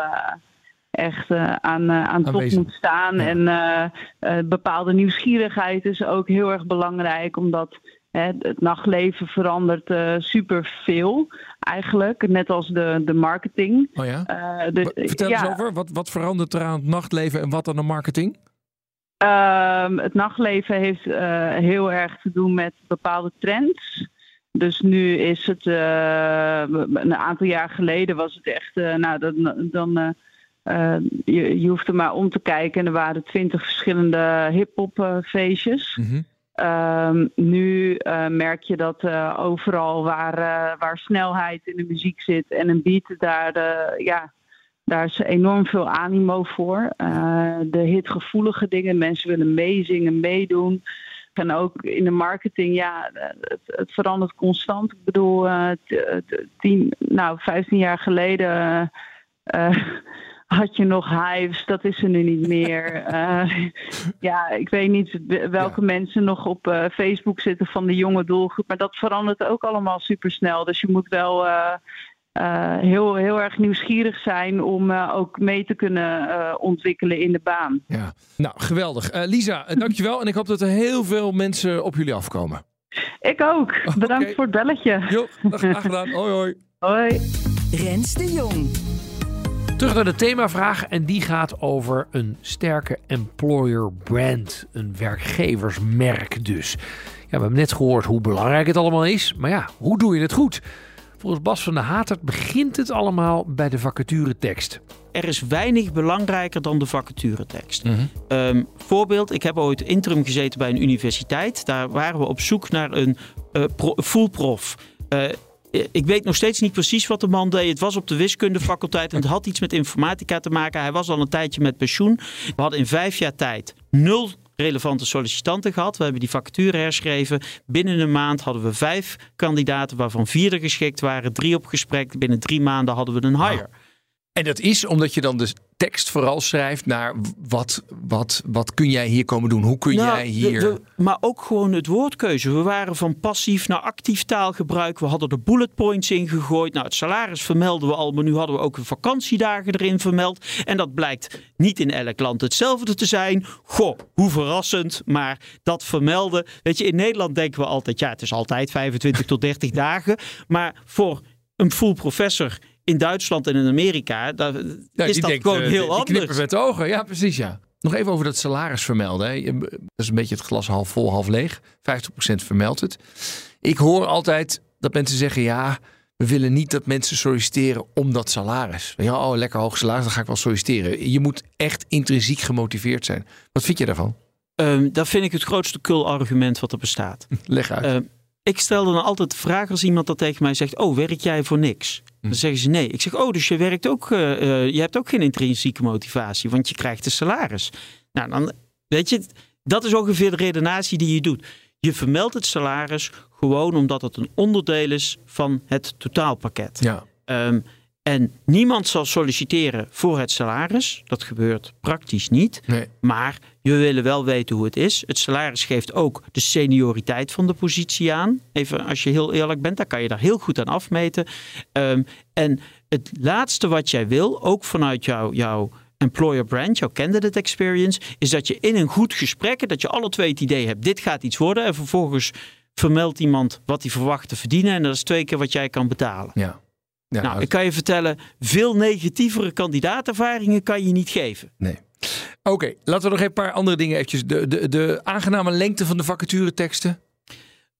echt eh, aan, eh, aan top Aanwezig. moet staan. En eh, bepaalde nieuwsgierigheid is ook heel erg belangrijk, omdat het nachtleven verandert eh superveel eigenlijk, net als de, de marketing. Oh ja? De- Vertel ja, eens over, wat, wat verandert er aan het nachtleven en wat aan de marketing? Ehm, het nachtleven heeft heel erg te doen met bepaalde trends. Dus nu is het, een aantal jaar geleden was het echt, nou dan, dan eh, je, je hoeft er maar om te kijken en er waren twintig verschillende hip-hop eh, feestjes. Ehm, nu eh, merk je dat overal waar, waar snelheid in de muziek zit en een beat, daar, ja, daar is enorm veel animo voor. De hitgevoelige dingen, mensen willen meezingen, meedoen. En ook in de marketing, ja, het, het verandert constant. Ik bedoel, tien, nou, 15 jaar geleden had je nog hives, dat is er nu niet meer. Eh, ja, ik weet niet welke mensen nog op eh, Facebook zitten van de jonge doelgroep, maar dat verandert ook allemaal supersnel. Dus je moet wel eh, eh, heel, heel erg nieuwsgierig zijn om eh, ook mee te kunnen eh, ontwikkelen in de baan. Ja. Nou, geweldig. Eh, Lisa, dankjewel. En ik hoop dat er heel veel mensen op jullie afkomen. Ik ook. Bedankt voor het belletje. Jo, graag gedaan. Hoi, hoi. Hoi. Rens de Jong. Terug naar de themavraag en die gaat over een sterke employer brand. Een werkgeversmerk dus. Ja, we hebben net gehoord hoe belangrijk het allemaal is. Maar ja, hoe doe je het goed? Volgens Bas van der Hatert begint het allemaal bij de vacaturetekst. Er is weinig belangrijker dan de vacaturetekst. Ehm, voorbeeld, ik heb ooit interim gezeten bij een universiteit. Daar waren we op zoek naar een eh pro- full prof. Eh, ik weet nog steeds niet precies wat de man deed. Het was op de wiskundefaculteit en het had iets met informatica te maken. Hij was al een tijdje met pensioen. We hadden in vijf jaar tijd nul relevante sollicitanten gehad. We hebben die vacature herschreven. Binnen een maand hadden we vijf kandidaten, waarvan vier er geschikt waren. Drie op gesprek. Binnen drie maanden hadden we een hire. En dat is omdat je dan de tekst vooral schrijft naar wat, wat, wat kun jij hier komen doen? Hoe kun Nou, jij hier... de- de- maar ook gewoon het woordkeuze. We waren van passief naar actief taalgebruik. We hadden er bullet points in gegooid. Nou, het salaris vermelden we al, maar nu hadden we ook de vakantiedagen erin vermeld. En dat blijkt niet in elk land hetzelfde te zijn. Goh, hoe verrassend. Maar dat vermelden. Weet je, in Nederland denken we altijd, ja, het is altijd 25 tot 30 dagen. Maar voor een full professor in Duitsland en in Amerika, daar Ja, is dat denkt, gewoon eh, heel die anders. knippen met ogen. Ja, precies, ja. Nog even over dat salaris vermelden. Hè. Dat is een beetje het glas half vol, half leeg. 50% vermeldt het. Ik hoor altijd dat mensen zeggen, ja, we willen niet dat mensen solliciteren om dat salaris. Ja, oh, lekker hoog salaris, dan ga ik wel solliciteren. Je moet echt intrinsiek gemotiveerd zijn. Wat vind je daarvan? Ehm, dat vind ik het grootste kul-argument wat er bestaat. Leg uit. Ehm, ik stel dan altijd de vraag als iemand dat tegen mij zegt: Oh, werk jij voor niks? Hm. Dan zeggen ze nee. Ik zeg: Oh, dus je werkt ook, eh, je hebt ook geen intrinsieke motivatie, want je krijgt een salaris. Nou, dan Weet je, dat is ongeveer de redenatie die je doet. Je vermeldt het salaris gewoon omdat het een onderdeel is van het totaalpakket. Ja. Ehm, en niemand zal solliciteren voor het salaris. Dat gebeurt praktisch niet. Nee. Maar je willen wel weten hoe het is. Het salaris geeft ook de senioriteit van de positie aan. Even als je heel eerlijk bent, dan kan je daar heel goed aan afmeten. Ehm, en het laatste wat jij wil, ook vanuit jouw, jouw employer brand, jouw candidate experience, is dat je in een goed gesprek, dat je alle twee het idee hebt, dit gaat iets worden. En vervolgens vermeldt iemand wat hij verwacht te verdienen. En dat is twee keer wat jij kan betalen. Ja. Ja, nou, ik kan je vertellen, veel negatievere kandidaatervaringen kan je niet geven. Nee. Oké, laten we nog een paar andere dingen eventjes. De, de, de aangename lengte van de vacatureteksten?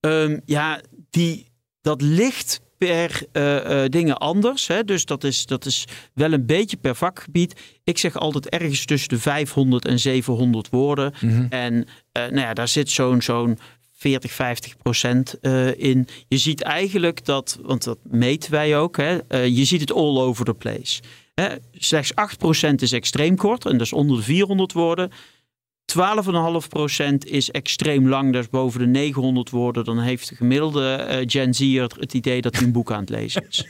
Um, ja, die, dat ligt per uh, uh, dingen anders. Hè? Dus dat is, dat is wel een beetje per vakgebied. Ik zeg altijd ergens tussen de 500 en 700 woorden. Mm -hmm. En uh, nou ja, daar zit zo'n zo'n 40, 50 procent uh, in. Je ziet eigenlijk dat, want dat meten wij ook, hè, uh, je ziet het all over the place. Hè, slechts 8 procent is extreem kort en dat is onder de 400 woorden. 12,5 procent is extreem lang, dat is boven de 900 woorden. Dan heeft de gemiddelde uh, Gen Z'er het idee dat hij een boek aan het lezen is.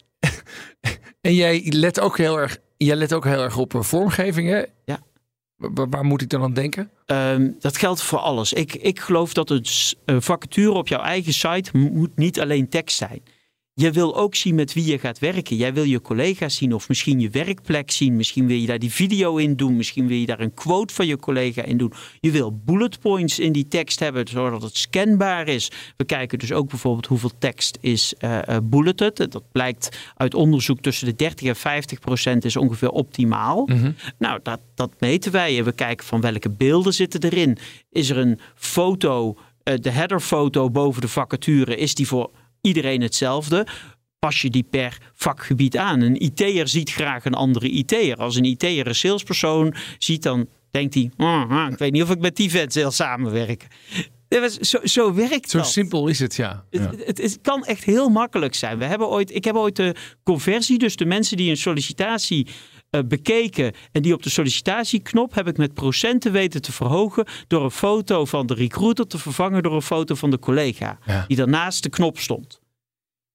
en jij let ook heel erg, jij let ook heel erg op vormgevingen. Ja. Waar, moet ik dan aan denken? Um, dat geldt voor alles. Ik, ik geloof dat een vacature op jouw eigen site moet niet alleen tekst zijn. Je wil ook zien met wie je gaat werken. Jij wil je collega's zien of misschien je werkplek zien. Misschien wil je daar die video in doen. Misschien wil je daar een quote van je collega in doen. Je wil bullet points in die tekst hebben, zodat het scanbaar is. We kijken dus ook bijvoorbeeld hoeveel tekst is uh, uh, bulleted. Dat blijkt uit onderzoek tussen de 30 en 50 procent is ongeveer optimaal. Mhm. Nou, dat, dat meten wij. We kijken van welke beelden zitten erin. Is er een foto, uh, de headerfoto boven de vacature, is die voor iedereen hetzelfde. Pas je die per vakgebied aan. Een IT'er ziet graag een andere IT'er. Als een IT'er een salespersoon ziet, dan denkt hij... Oh, ik weet niet of ik met die vent wil samenwerken. Zo, zo werkt zo dat. Zo simpel is het, ja. ja. Het, het, het, kan echt heel makkelijk zijn. We hebben ooit, ik heb ooit de conversie, dus de mensen die een sollicitatie bekeken en die op de sollicitatieknop heb ik met procenten weten te verhogen door een foto van de recruiter te vervangen door een foto van de collega ja. die daarnaast de knop stond.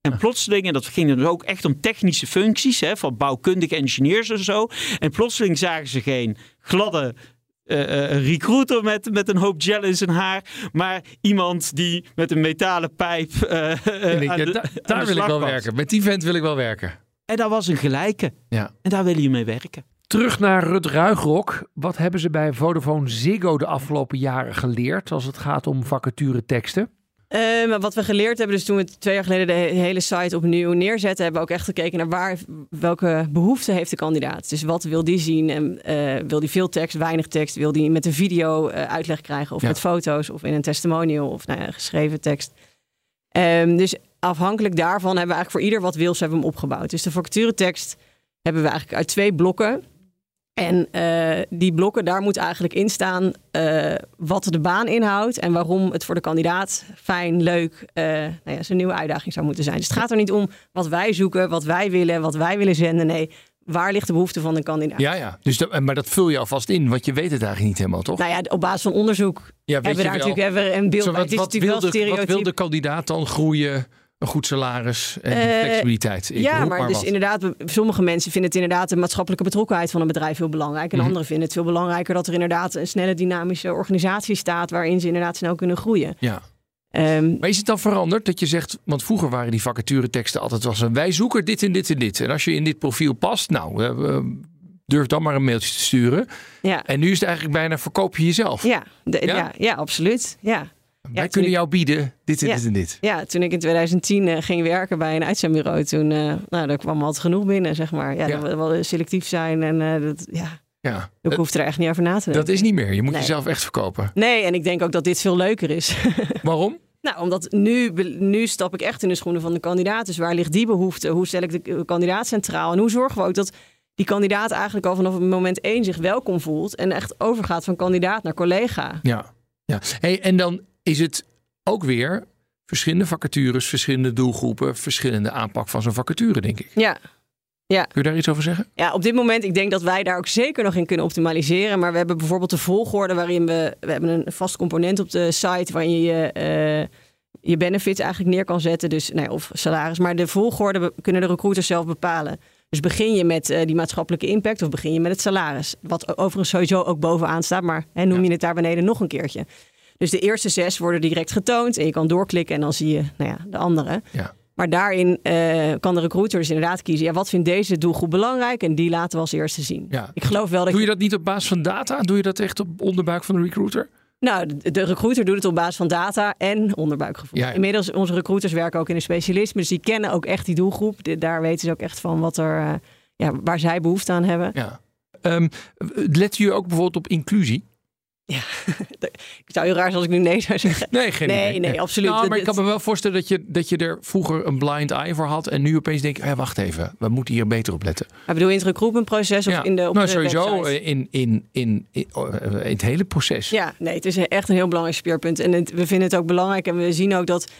En plotseling, en dat ging dan ook echt om technische functies, hè, van bouwkundige engineers en zo. En plotseling zagen ze geen gladde uh, uh, recruiter met, met een hoop gel in zijn haar. Maar iemand die met een metalen pijp. Uh, ik, aan de, da, daar wil ik wel werken. Met die vent wil ik wel werken. En dat was een gelijke. Ja. En daar wil je mee werken. Terug naar Rut Ruigrok. Wat hebben ze bij Vodafone Ziggo de afgelopen jaren geleerd als het gaat om vacature teksten? Uh, wat we geleerd hebben, dus toen we twee jaar geleden de hele site opnieuw neerzetten, hebben we ook echt gekeken naar waar, welke behoefte heeft de kandidaat. Dus wat wil die zien? En uh, wil die veel tekst, weinig tekst? Wil die met een video uh, uitleg krijgen of ja. met foto's of in een testimonial of nou ja, geschreven tekst? Um, dus afhankelijk daarvan hebben we eigenlijk voor ieder wat wils hebben we hem opgebouwd. Dus de vacaturetekst hebben we eigenlijk uit twee blokken. En uh, die blokken, daar moet eigenlijk in staan uh, wat de baan inhoudt en waarom het voor de kandidaat fijn, leuk, uh, nou ja, zijn nieuwe uitdaging zou moeten zijn. Dus het gaat er niet om wat wij zoeken, wat wij willen, wat wij willen zenden. Nee, waar ligt de behoefte van de kandidaat? Ja, ja. Dus dat, maar dat vul je alvast in, want je weet het eigenlijk niet helemaal, toch? Nou ja, op basis van onderzoek ja, hebben we daar natuurlijk even een beeld Zo, bij. wat, Het is wat, natuurlijk wil wel de, wat wil de kandidaat dan groeien? Een goed salaris en Uh, flexibiliteit. Ik ja, maar, dus wat. inderdaad, sommige mensen vinden het inderdaad de maatschappelijke betrokkenheid van een bedrijf heel belangrijk. En Mhm. anderen vinden het veel belangrijker dat er inderdaad een snelle dynamische organisatie staat waarin ze inderdaad snel kunnen groeien. Ja. Ehm, Maar is het dan veranderd dat je zegt, want vroeger waren die vacatureteksten altijd was een wij zoeken dit en dit en dit. En als je in dit profiel past, nou, uh, durf dan maar een mailtje te sturen. ja. En nu is het eigenlijk bijna verkoop je jezelf. Ja, de- Ja? ja? Ja, absoluut. Ja. Wij kunnen ik- jou bieden dit en Ja. dit en dit. ja, toen ik in 2010 eh, ging werken bij een uitzendbureau, toen eh, nou, daar kwam altijd genoeg binnen, zeg maar. Ja, Ja. dat we wel selectief zijn en eh, dat, ja, Ja. ik hoefde er echt niet over na te denken. Dat is niet meer. Je moet Nee. jezelf echt verkopen. Nee, en ik denk ook dat dit veel leuker is. Waarom? Nou, omdat nu, nu stap ik echt in de schoenen van de kandidaat. Dus waar ligt die behoefte? Hoe stel ik de kandidaat centraal? En hoe zorgen we ook dat die kandidaat eigenlijk al vanaf moment één zich welkom voelt en echt overgaat van kandidaat naar collega? Ja. ja. Hey, en dan is het ook weer verschillende vacatures, verschillende doelgroepen, verschillende aanpak van zo'n vacature, denk ik. Ja. Ja. Kun je daar iets over zeggen? Ja, op dit moment, ik denk dat wij daar ook zeker nog in kunnen optimaliseren. Maar we hebben bijvoorbeeld de volgorde waarin we... We hebben een vast component op de site waarin je eh, je benefits eigenlijk neer kan zetten. Dus, ja, of salaris. Maar de volgorde kunnen de recruiters zelf bepalen. Dus begin je met eh, die maatschappelijke impact of begin je met het salaris? Wat overigens sowieso ook bovenaan staat, maar hè, noem je het daar beneden nog een keertje. Dus de eerste zes worden direct getoond en je kan doorklikken en dan zie je nou ja, de andere. Ja. Maar daarin eh, kan de recruiter dus inderdaad kiezen. Ja, wat vindt deze doelgroep belangrijk? En die laten we als eerste zien. Ja. Ik geloof wel dat Doe je dat niet op basis van data? Doe je dat echt op onderbuik van de recruiter? Nou, de, recruiter doet het op basis van data en onderbuikgevoel. Ja, ja. Inmiddels, onze recruiters werken ook in een specialisme. Dus die kennen ook echt die doelgroep. Daar weten ze ook echt van wat er, eh, ja, waar zij behoefte aan hebben. Ja. Ehm, letten jullie ook bijvoorbeeld op inclusie? Ik zou heel raar zijn als ik nu nee zou zeggen. Nee, geen nee, idee. nee, absoluut. Nou, maar ik kan me wel voorstellen dat je, dat je er vroeger een blind eye voor had. En nu opeens denk je, hé, wacht even, we moeten hier beter op letten. Maar bedoel je in het recruitmentproces of Ja. in de op nou, de sowieso eh, in, in, in, in, eh, in het hele proces. Ja, nee, het is echt een heel belangrijk speerpunt. En het- we vinden het ook belangrijk. En we zien ook dat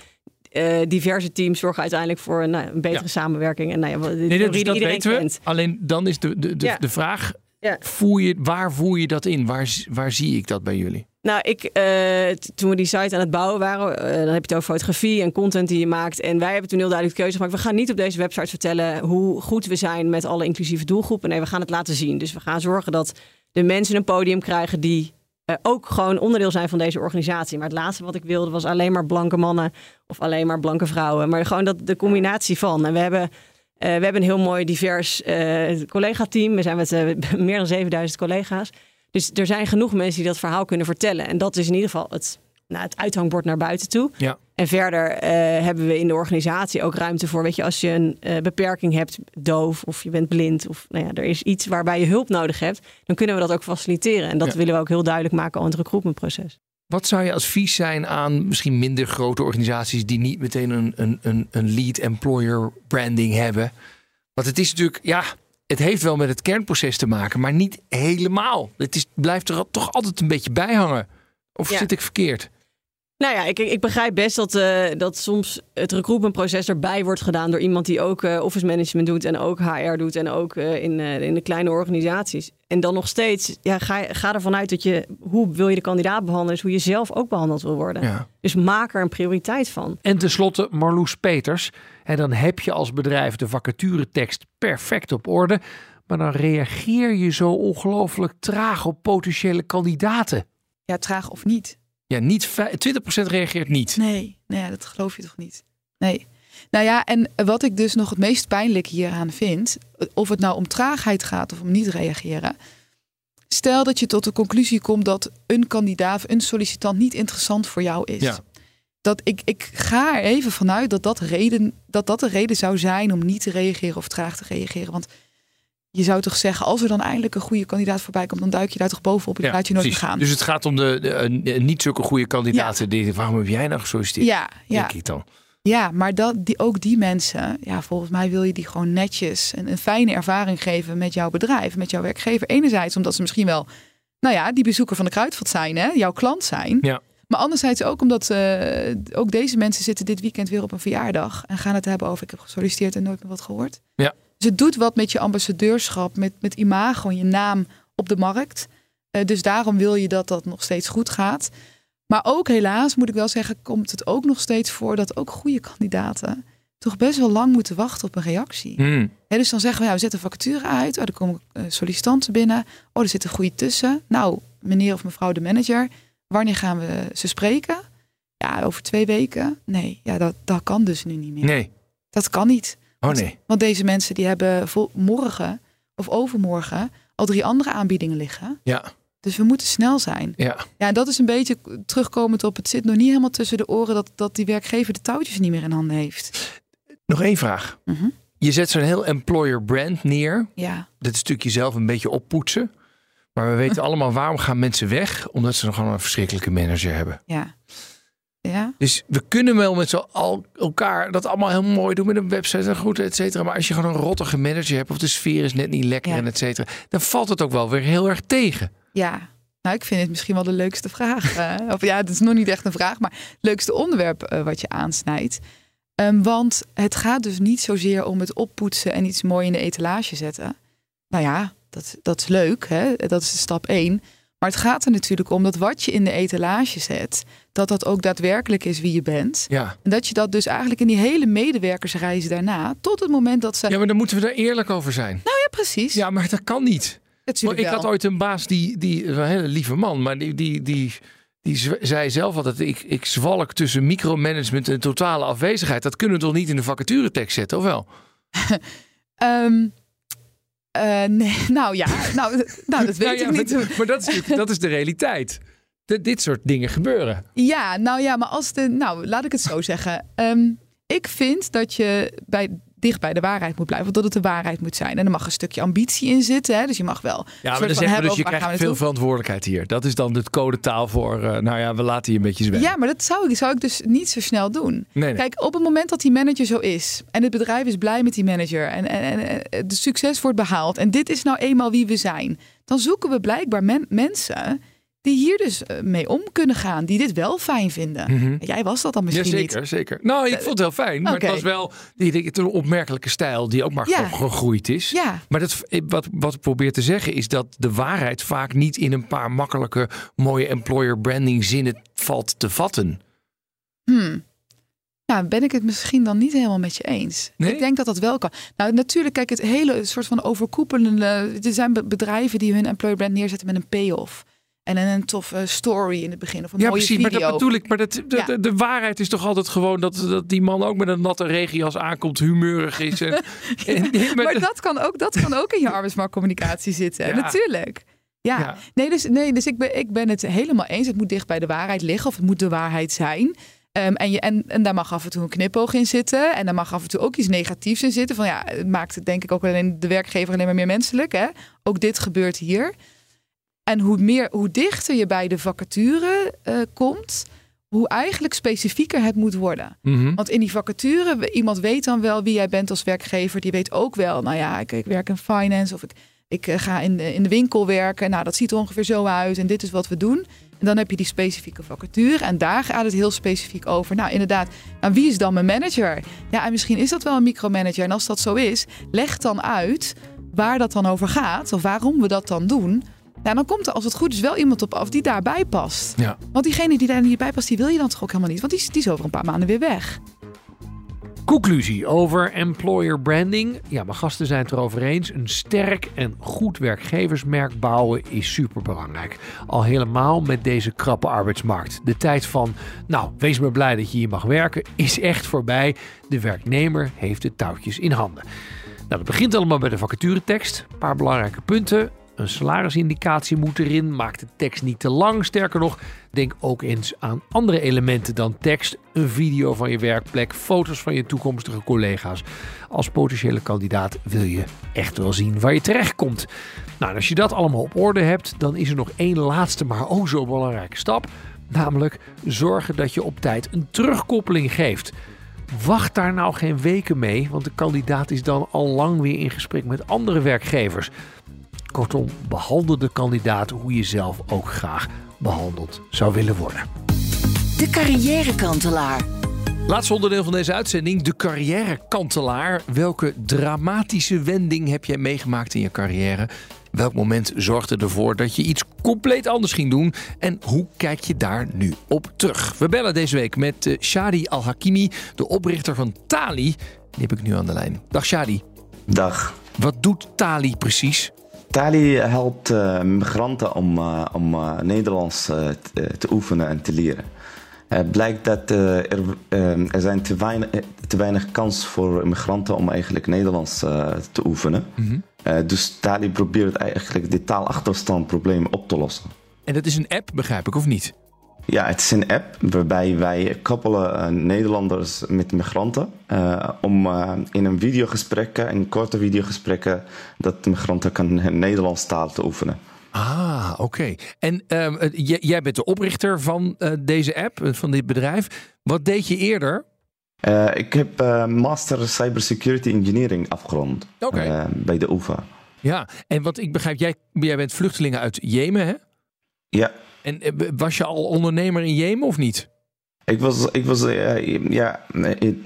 eh, diverse teams zorgen uiteindelijk voor een, nou, een betere Ja. samenwerking. En nou ja, Nee, dat, die dat iedereen weten we. kent. Alleen dan is de, de, de, Ja. de vraag, Ja. voer je, waar voer je dat in? Waar, waar zie ik dat bij jullie? Nou, ik, eh, toen we die site aan het bouwen waren, eh, dan heb je het over fotografie en content die je maakt. En wij hebben toen heel duidelijk de keuze gemaakt. We gaan niet op deze website vertellen hoe goed we zijn met alle inclusieve doelgroepen. Nee, we gaan het laten zien. Dus we gaan zorgen dat de mensen een podium krijgen die eh, ook gewoon onderdeel zijn van deze organisatie. Maar het laatste wat ik wilde was alleen maar blanke mannen of alleen maar blanke vrouwen. Maar gewoon dat, de combinatie van. En we hebben, we hebben een heel mooi divers eh collega-team. We zijn met eh, meer dan 7000 collega's. Dus er zijn genoeg mensen die dat verhaal kunnen vertellen. En dat is in ieder geval het, nou, het uithangbord naar buiten toe. Ja. En verder eh, hebben we in de organisatie ook ruimte voor, weet je, als je een eh, beperking hebt, doof of je bent blind of nou ja, er is iets waarbij je hulp nodig hebt, dan kunnen we dat ook faciliteren. En dat Ja. willen we ook heel duidelijk maken al in het recruitmentproces. Wat zou je advies zijn aan misschien minder grote organisaties die niet meteen een, een, een, een lead employer branding hebben? Want het is natuurlijk, ja, het heeft wel met het kernproces te maken, maar niet helemaal. Het is, blijft er toch altijd een beetje bij hangen. Of Ja. zit ik verkeerd? Nou ja, ik, ik begrijp best dat, eh, dat soms het recruitmentproces erbij wordt gedaan door iemand die ook eh, office management doet en ook HR doet en ook eh, in, eh, in de kleine organisaties. En dan nog steeds, ja, ga, ga ervan uit dat je, hoe wil je de kandidaat behandelen, is hoe je zelf ook behandeld wil worden. Ja. Dus maak er een prioriteit van. En tenslotte Marloes Peters. En dan heb je als bedrijf de vacaturetekst perfect op orde. Maar dan reageer je zo ongelooflijk traag op potentiële kandidaten. Ja, traag of niet. Ja, niet vij- 20% reageert niet. Nee, nee, dat geloof je toch niet? Nee. Nou ja, en wat ik dus nog het meest pijnlijk hieraan vind, of het nou om traagheid gaat of om niet reageren. Stel dat je tot de conclusie komt dat een kandidaat, een sollicitant niet interessant voor jou is. Ja. Dat ik, ik ga er even vanuit dat dat, reden, dat dat de reden zou zijn om niet te reageren of traag te reageren. Want je zou toch zeggen, als er dan eindelijk een goede kandidaat voorbij komt, dan duik je daar toch bovenop en Ja, laat je nooit precies. meer gaan. Dus het gaat om de, de, eh, niet zulke goede kandidaten. Die, waarom heb jij nou gesolliciteerd? ja, ja. Denk ik dan. Ja, maar dat, die, ook die mensen, ja, volgens mij wil je die gewoon netjes een, een fijne ervaring geven met jouw bedrijf, met jouw werkgever. Enerzijds omdat ze misschien wel, nou ja, die bezoeker van de Kruidvat zijn, hè, jouw klant zijn. Ja. Maar anderzijds ook omdat eh, ook deze mensen zitten dit weekend weer op een verjaardag en gaan het hebben over ik heb gesolliciteerd en nooit meer wat gehoord. Ja. Dus het doet wat met je ambassadeurschap, met, met imago, je naam op de markt. Eh, dus daarom wil je dat dat nog steeds goed gaat. Maar ook helaas, moet ik wel zeggen, komt het ook nog steeds voor dat ook goede kandidaten toch best wel lang moeten wachten op een reactie. Hmm. Dus dan zeggen we, ja, we zetten vacature uit. Oh, er komen eh, sollicitanten binnen. Oh, er zit een goede tussen. Nou, meneer of mevrouw de manager, wanneer gaan we ze spreken? Ja, over twee weken. Nee, ja, dat, dat kan dus nu niet meer. Nee. Dat kan niet. Oh nee. Want deze mensen die hebben vol- morgen of overmorgen al drie andere aanbiedingen liggen. Ja. Dus we moeten snel zijn. Ja. Ja, en dat is een beetje terugkomend op. Het zit nog niet helemaal tussen de oren dat, dat die werkgever de touwtjes niet meer in handen heeft. Nog één vraag. Mhm. Je zet zo'n heel employer brand neer. Ja, Dat is natuurlijk jezelf een beetje oppoetsen. Maar we weten allemaal waarom gaan mensen weg? Omdat ze nog gewoon een verschrikkelijke manager hebben. ja. Ja, Dus we kunnen wel met z'n al elkaar dat allemaal heel mooi doen met een website en goed, et cetera. Maar als je gewoon een rottige manager hebt of de sfeer is net niet lekker Ja. en et cetera, dan valt het ook wel weer heel erg tegen. ja. Nou, ik vind het misschien wel de leukste vraag. eh, of ja, het is nog niet echt een vraag, maar het leukste onderwerp eh, wat je aansnijdt. Ehm, want het gaat dus niet zozeer om het oppoetsen en iets mooi in de etalage zetten. Nou ja, dat, dat is leuk, hè? dat is stap één. Maar het gaat er natuurlijk om dat wat je in de etalage zet, dat dat ook daadwerkelijk is wie je bent. Ja. En dat je dat dus eigenlijk in die hele medewerkersreis daarna, tot het moment dat ze. ja, maar dan moeten we er eerlijk over zijn. Nou ja, precies. Ja, maar dat kan niet. Natuurlijk ik had ooit een baas die, die een hele lieve man, maar die, die, die, die zei zelf altijd: ik, ik zwalk tussen micromanagement en totale afwezigheid. Dat kunnen we toch niet in de vacaturetekst zetten, of wel? Ehm, eh, nee, nou ja, nou, nou dat weet Nou ja, ik niet. Maar, maar dat, is, natuurlijk- dat is de realiteit. Dat dit soort dingen gebeuren. Ja, nou ja, maar als de. Nou, laat ik het zo zeggen. Ehm, ik vind dat je bij, dicht bij de waarheid moet blijven. Dat het de waarheid moet zijn. En er mag een stukje ambitie in zitten. Hè? Dus je mag wel. Ja, maar dan zeggen we dus je krijgt veel verantwoordelijkheid hier. Dat is dan het codetaal voor, eh, nou ja, we laten je een beetje zwemmen. Ja, maar dat zou ik, zou ik dus niet zo snel doen. Nee, nee. Kijk, op het moment dat die manager zo is en het bedrijf is blij met die manager en, en, en, en de succes wordt behaald en dit is nou eenmaal wie we zijn, dan zoeken we blijkbaar men- mensen die hier dus eh, mee om kunnen gaan, die dit wel fijn vinden. Mhm. Jij was dat dan misschien ja, niet. zeker, zeker. Nou, ik vond het heel fijn. Maar het was wel die, die, een opmerkelijke stijl die ook maar Ja. gegroeid is. Ja. Maar dat, wat, wat ik probeer te zeggen is dat de waarheid vaak niet in een paar makkelijke, mooie employer branding zinnen valt te vatten. Hmm. Nou, ben ik het misschien dan niet helemaal met je eens. Nee? Ik denk dat dat wel kan. Nou, natuurlijk, kijk, het hele soort van overkoepelende. Er zijn be- bedrijven die hun employer brand neerzetten met een payoff. En een, toffe story in het begin of een Ja, mooie precies. Maar dat bedoel ik. Maar dat, de, Ja. de, de waarheid is toch altijd gewoon dat, dat die man ook met een natte regenjas aankomt, humeurig is. En, en- maar dat- kan, ook, dat kan ook in je arbeidsmarktcommunicatie zitten. Ja. Natuurlijk. Ja. Ja. Nee, dus, nee, dus ik, ben, ik ben het helemaal eens. Het moet dicht bij de waarheid liggen of het moet de waarheid zijn. Ehm, en, je, en, en daar mag af en toe een knipoog in zitten. En daar mag af en toe ook iets negatiefs in zitten. Van ja, het maakt het denk ik ook alleen de werkgever alleen maar meer menselijk. Hè? Ook dit gebeurt hier. En hoe, meer, hoe dichter je bij de vacature eh, komt, hoe eigenlijk specifieker het moet worden. Mhm. Want in die vacature, iemand weet dan wel wie jij bent als werkgever. Die weet ook wel, nou ja, ik, ik werk in finance of ik, ik eh, ga in de, in de winkel werken. Nou, dat ziet er ongeveer zo uit en dit is wat we doen. En dan heb je die specifieke vacature en daar gaat het heel specifiek over. Nou, inderdaad, nou, wie is dan mijn manager? Ja, en misschien is dat wel een micromanager. En als dat zo is, leg dan uit waar dat dan over gaat of waarom we dat dan doen. Nou, dan komt er als het goed is wel iemand op af die daarbij past. Ja. Want diegene die daar niet bij past, die wil je dan toch ook helemaal niet. Want die, is- die is over een paar maanden weer weg. Conclusie over employer branding. Ja, mijn gasten zijn het erover eens. Een sterk en goed werkgeversmerk bouwen is superbelangrijk. Al helemaal met deze krappe arbeidsmarkt. De tijd van, nou, wees maar blij dat je hier mag werken, is echt voorbij. De werknemer heeft de touwtjes in handen. Nou, dat begint allemaal bij de vacaturetekst. Een paar belangrijke punten. Een salarisindicatie moet erin. Maak de tekst niet te lang. Sterker nog, denk ook eens aan andere elementen dan tekst. Een video van je werkplek, foto's van je toekomstige collega's. Als potentiële kandidaat wil je echt wel zien waar je terechtkomt. Nou, als je dat allemaal op orde hebt, dan is er nog één laatste, maar ook zo belangrijke stap. Namelijk zorgen dat je op tijd een terugkoppeling geeft. Wacht daar nou geen weken mee, want de kandidaat is dan al lang weer in gesprek met andere werkgevers. Kortom, behandel de kandidaat hoe je zelf ook graag behandeld zou willen worden. De carrièrekantelaar. Laatste onderdeel van deze uitzending, de carrièrekantelaar. Welke dramatische wending heb jij meegemaakt in je carrière? Welk moment zorgde ervoor dat je iets compleet anders ging doen? En hoe kijk je daar nu op terug? We bellen deze week met eh, Shadi Al-Hakimi, de oprichter van Tali. Die heb ik nu aan de lijn. Dag Shadi. Dag. Wat doet Tali precies? Tali helpt eh, migranten om, eh, om eh, Nederlands te, te oefenen en te leren. Het blijkt dat er, er zijn te weinig, te weinig kans voor migranten om eigenlijk Nederlands te oefenen. Eh, dus Tali probeert eigenlijk dit taalachterstandprobleem op te lossen. En dat is een app, begrijp ik, of niet? Ja, het is een app waarbij wij koppelen eh, Nederlanders met migranten eh, om eh, in een videogesprekken, in korte videogesprekken, dat de migranten kan Nederlands taal te oefenen. Ah, oké. En ehm, eh, jij bent de oprichter van deze app, van dit bedrijf. Wat deed je eerder? Ik heb Master Cybersecurity Engineering afgerond Oké. eh, bij de UvA. Ja, en wat ik begrijp, jij, jij bent vluchtelingen uit Jemen, hè? Ja, En eh, was je al ondernemer in Jemen of niet? Ik was, ik was uh, ja,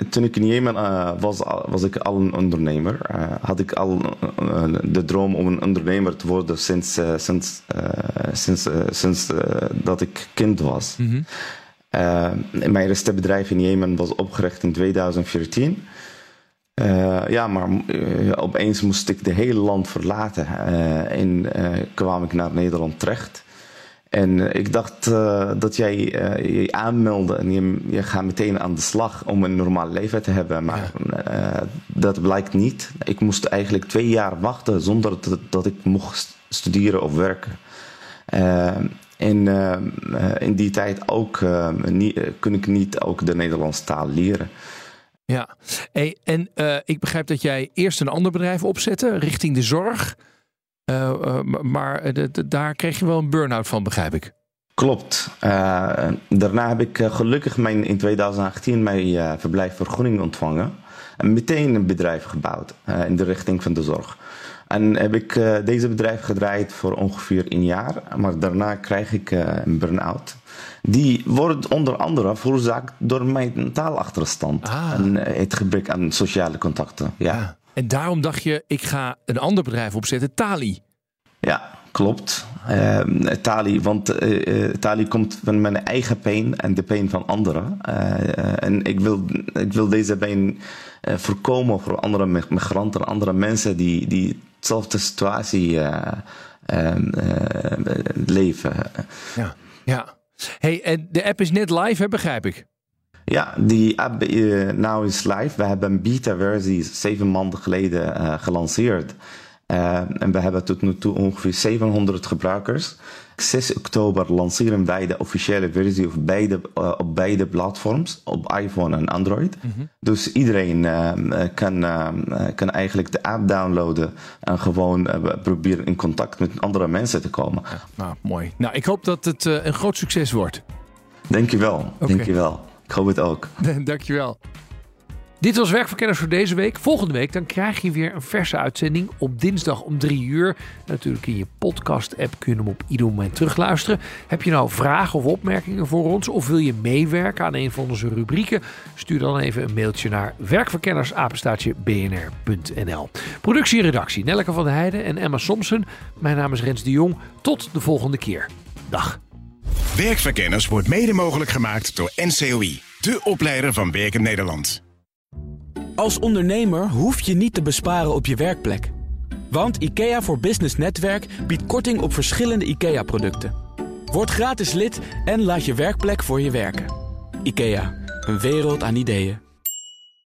toen ik in Jemen uh, was, was ik al een ondernemer. Uh, had ik al de droom om een ondernemer te worden sinds, sinds, sinds, sinds dat ik kind was. Mm -hmm. mijn eerste bedrijf in Jemen was opgericht in 2014. ja, maar opeens moest ik de hele land verlaten en kwam ik naar Nederland terecht. En eh, ik dacht uh, dat jij uh, je aanmeldde en je, je gaat meteen aan de slag om een normaal leven te hebben. Maar ja. dat blijkt niet. Ik moest eigenlijk twee jaar wachten zonder dat, dat ik mocht studeren of werken. en in die tijd ook niet, kon ik niet ook de Nederlandse taal leren. Ja, hey, en ik begrijp dat jij eerst een ander bedrijf opzette richting de zorg. Uh, uh, maar daar kreeg je wel een burn-out van, begrijp ik. Klopt. Daarna heb ik gelukkig mijn, in 2018 mijn verblijfvergunning ontvangen. En meteen een bedrijf gebouwd in de richting van de zorg. En heb ik deze bedrijf gedraaid voor ongeveer een jaar. Maar daarna krijg ik een burn-out. Die wordt onder andere veroorzaakt door mijn taalachterstand. Ah. En het gebrek aan sociale contacten. ja. ja. En daarom dacht je, ik ga een ander bedrijf opzetten, Tali. Ja, klopt. Uh, Tali, want uh, Tali komt van mijn eigen pijn en de pijn van anderen. Uh, en ik wil, ik wil deze pijn voorkomen voor andere migranten, andere mensen die, die dezelfde situatie ehm, leven. Ja, ja. Hey, en de app is net live, hè, begrijp ik? Ja, die app uh, now is live. We hebben een beta-versie zeven maanden geleden uh, gelanceerd. Uh, en we hebben tot nu toe ongeveer 700 gebruikers. 6 oktober lanceren wij de officiële versie op beide, op beide platforms, op iPhone en Android. Mm -hmm. Dus iedereen kan, kan eigenlijk de app downloaden en gewoon proberen in contact met andere mensen te komen. Ja, nou, mooi. Nou, ik hoop dat het een groot succes wordt. Dankjewel, okay. dankjewel. Ik hoop het ook. Dankjewel. Dit was Werkverkenners voor deze week. Volgende week dan krijg je weer een verse uitzending op dinsdag om drie uur. Natuurlijk in je podcast-app kun je hem op ieder moment terugluisteren. Heb je nou vragen of opmerkingen voor ons of wil je meewerken aan een van onze rubrieken? Stuur dan even een mailtje naar werkverkennersapenstaatje.bnr.nl. Productie en redactie Nelleke van der Heijden en Emma Somsen. Mijn naam is Rens de Jong. Tot de volgende keer. Dag. Werkverkenners wordt mede mogelijk gemaakt door NCOI, de opleider van Werken Nederland. Als ondernemer hoef je niet te besparen op je werkplek. Want IKEA voor Business Netwerk biedt korting op verschillende IKEA-producten. Word gratis lid en laat je werkplek voor je werken. IKEA, een wereld aan ideeën.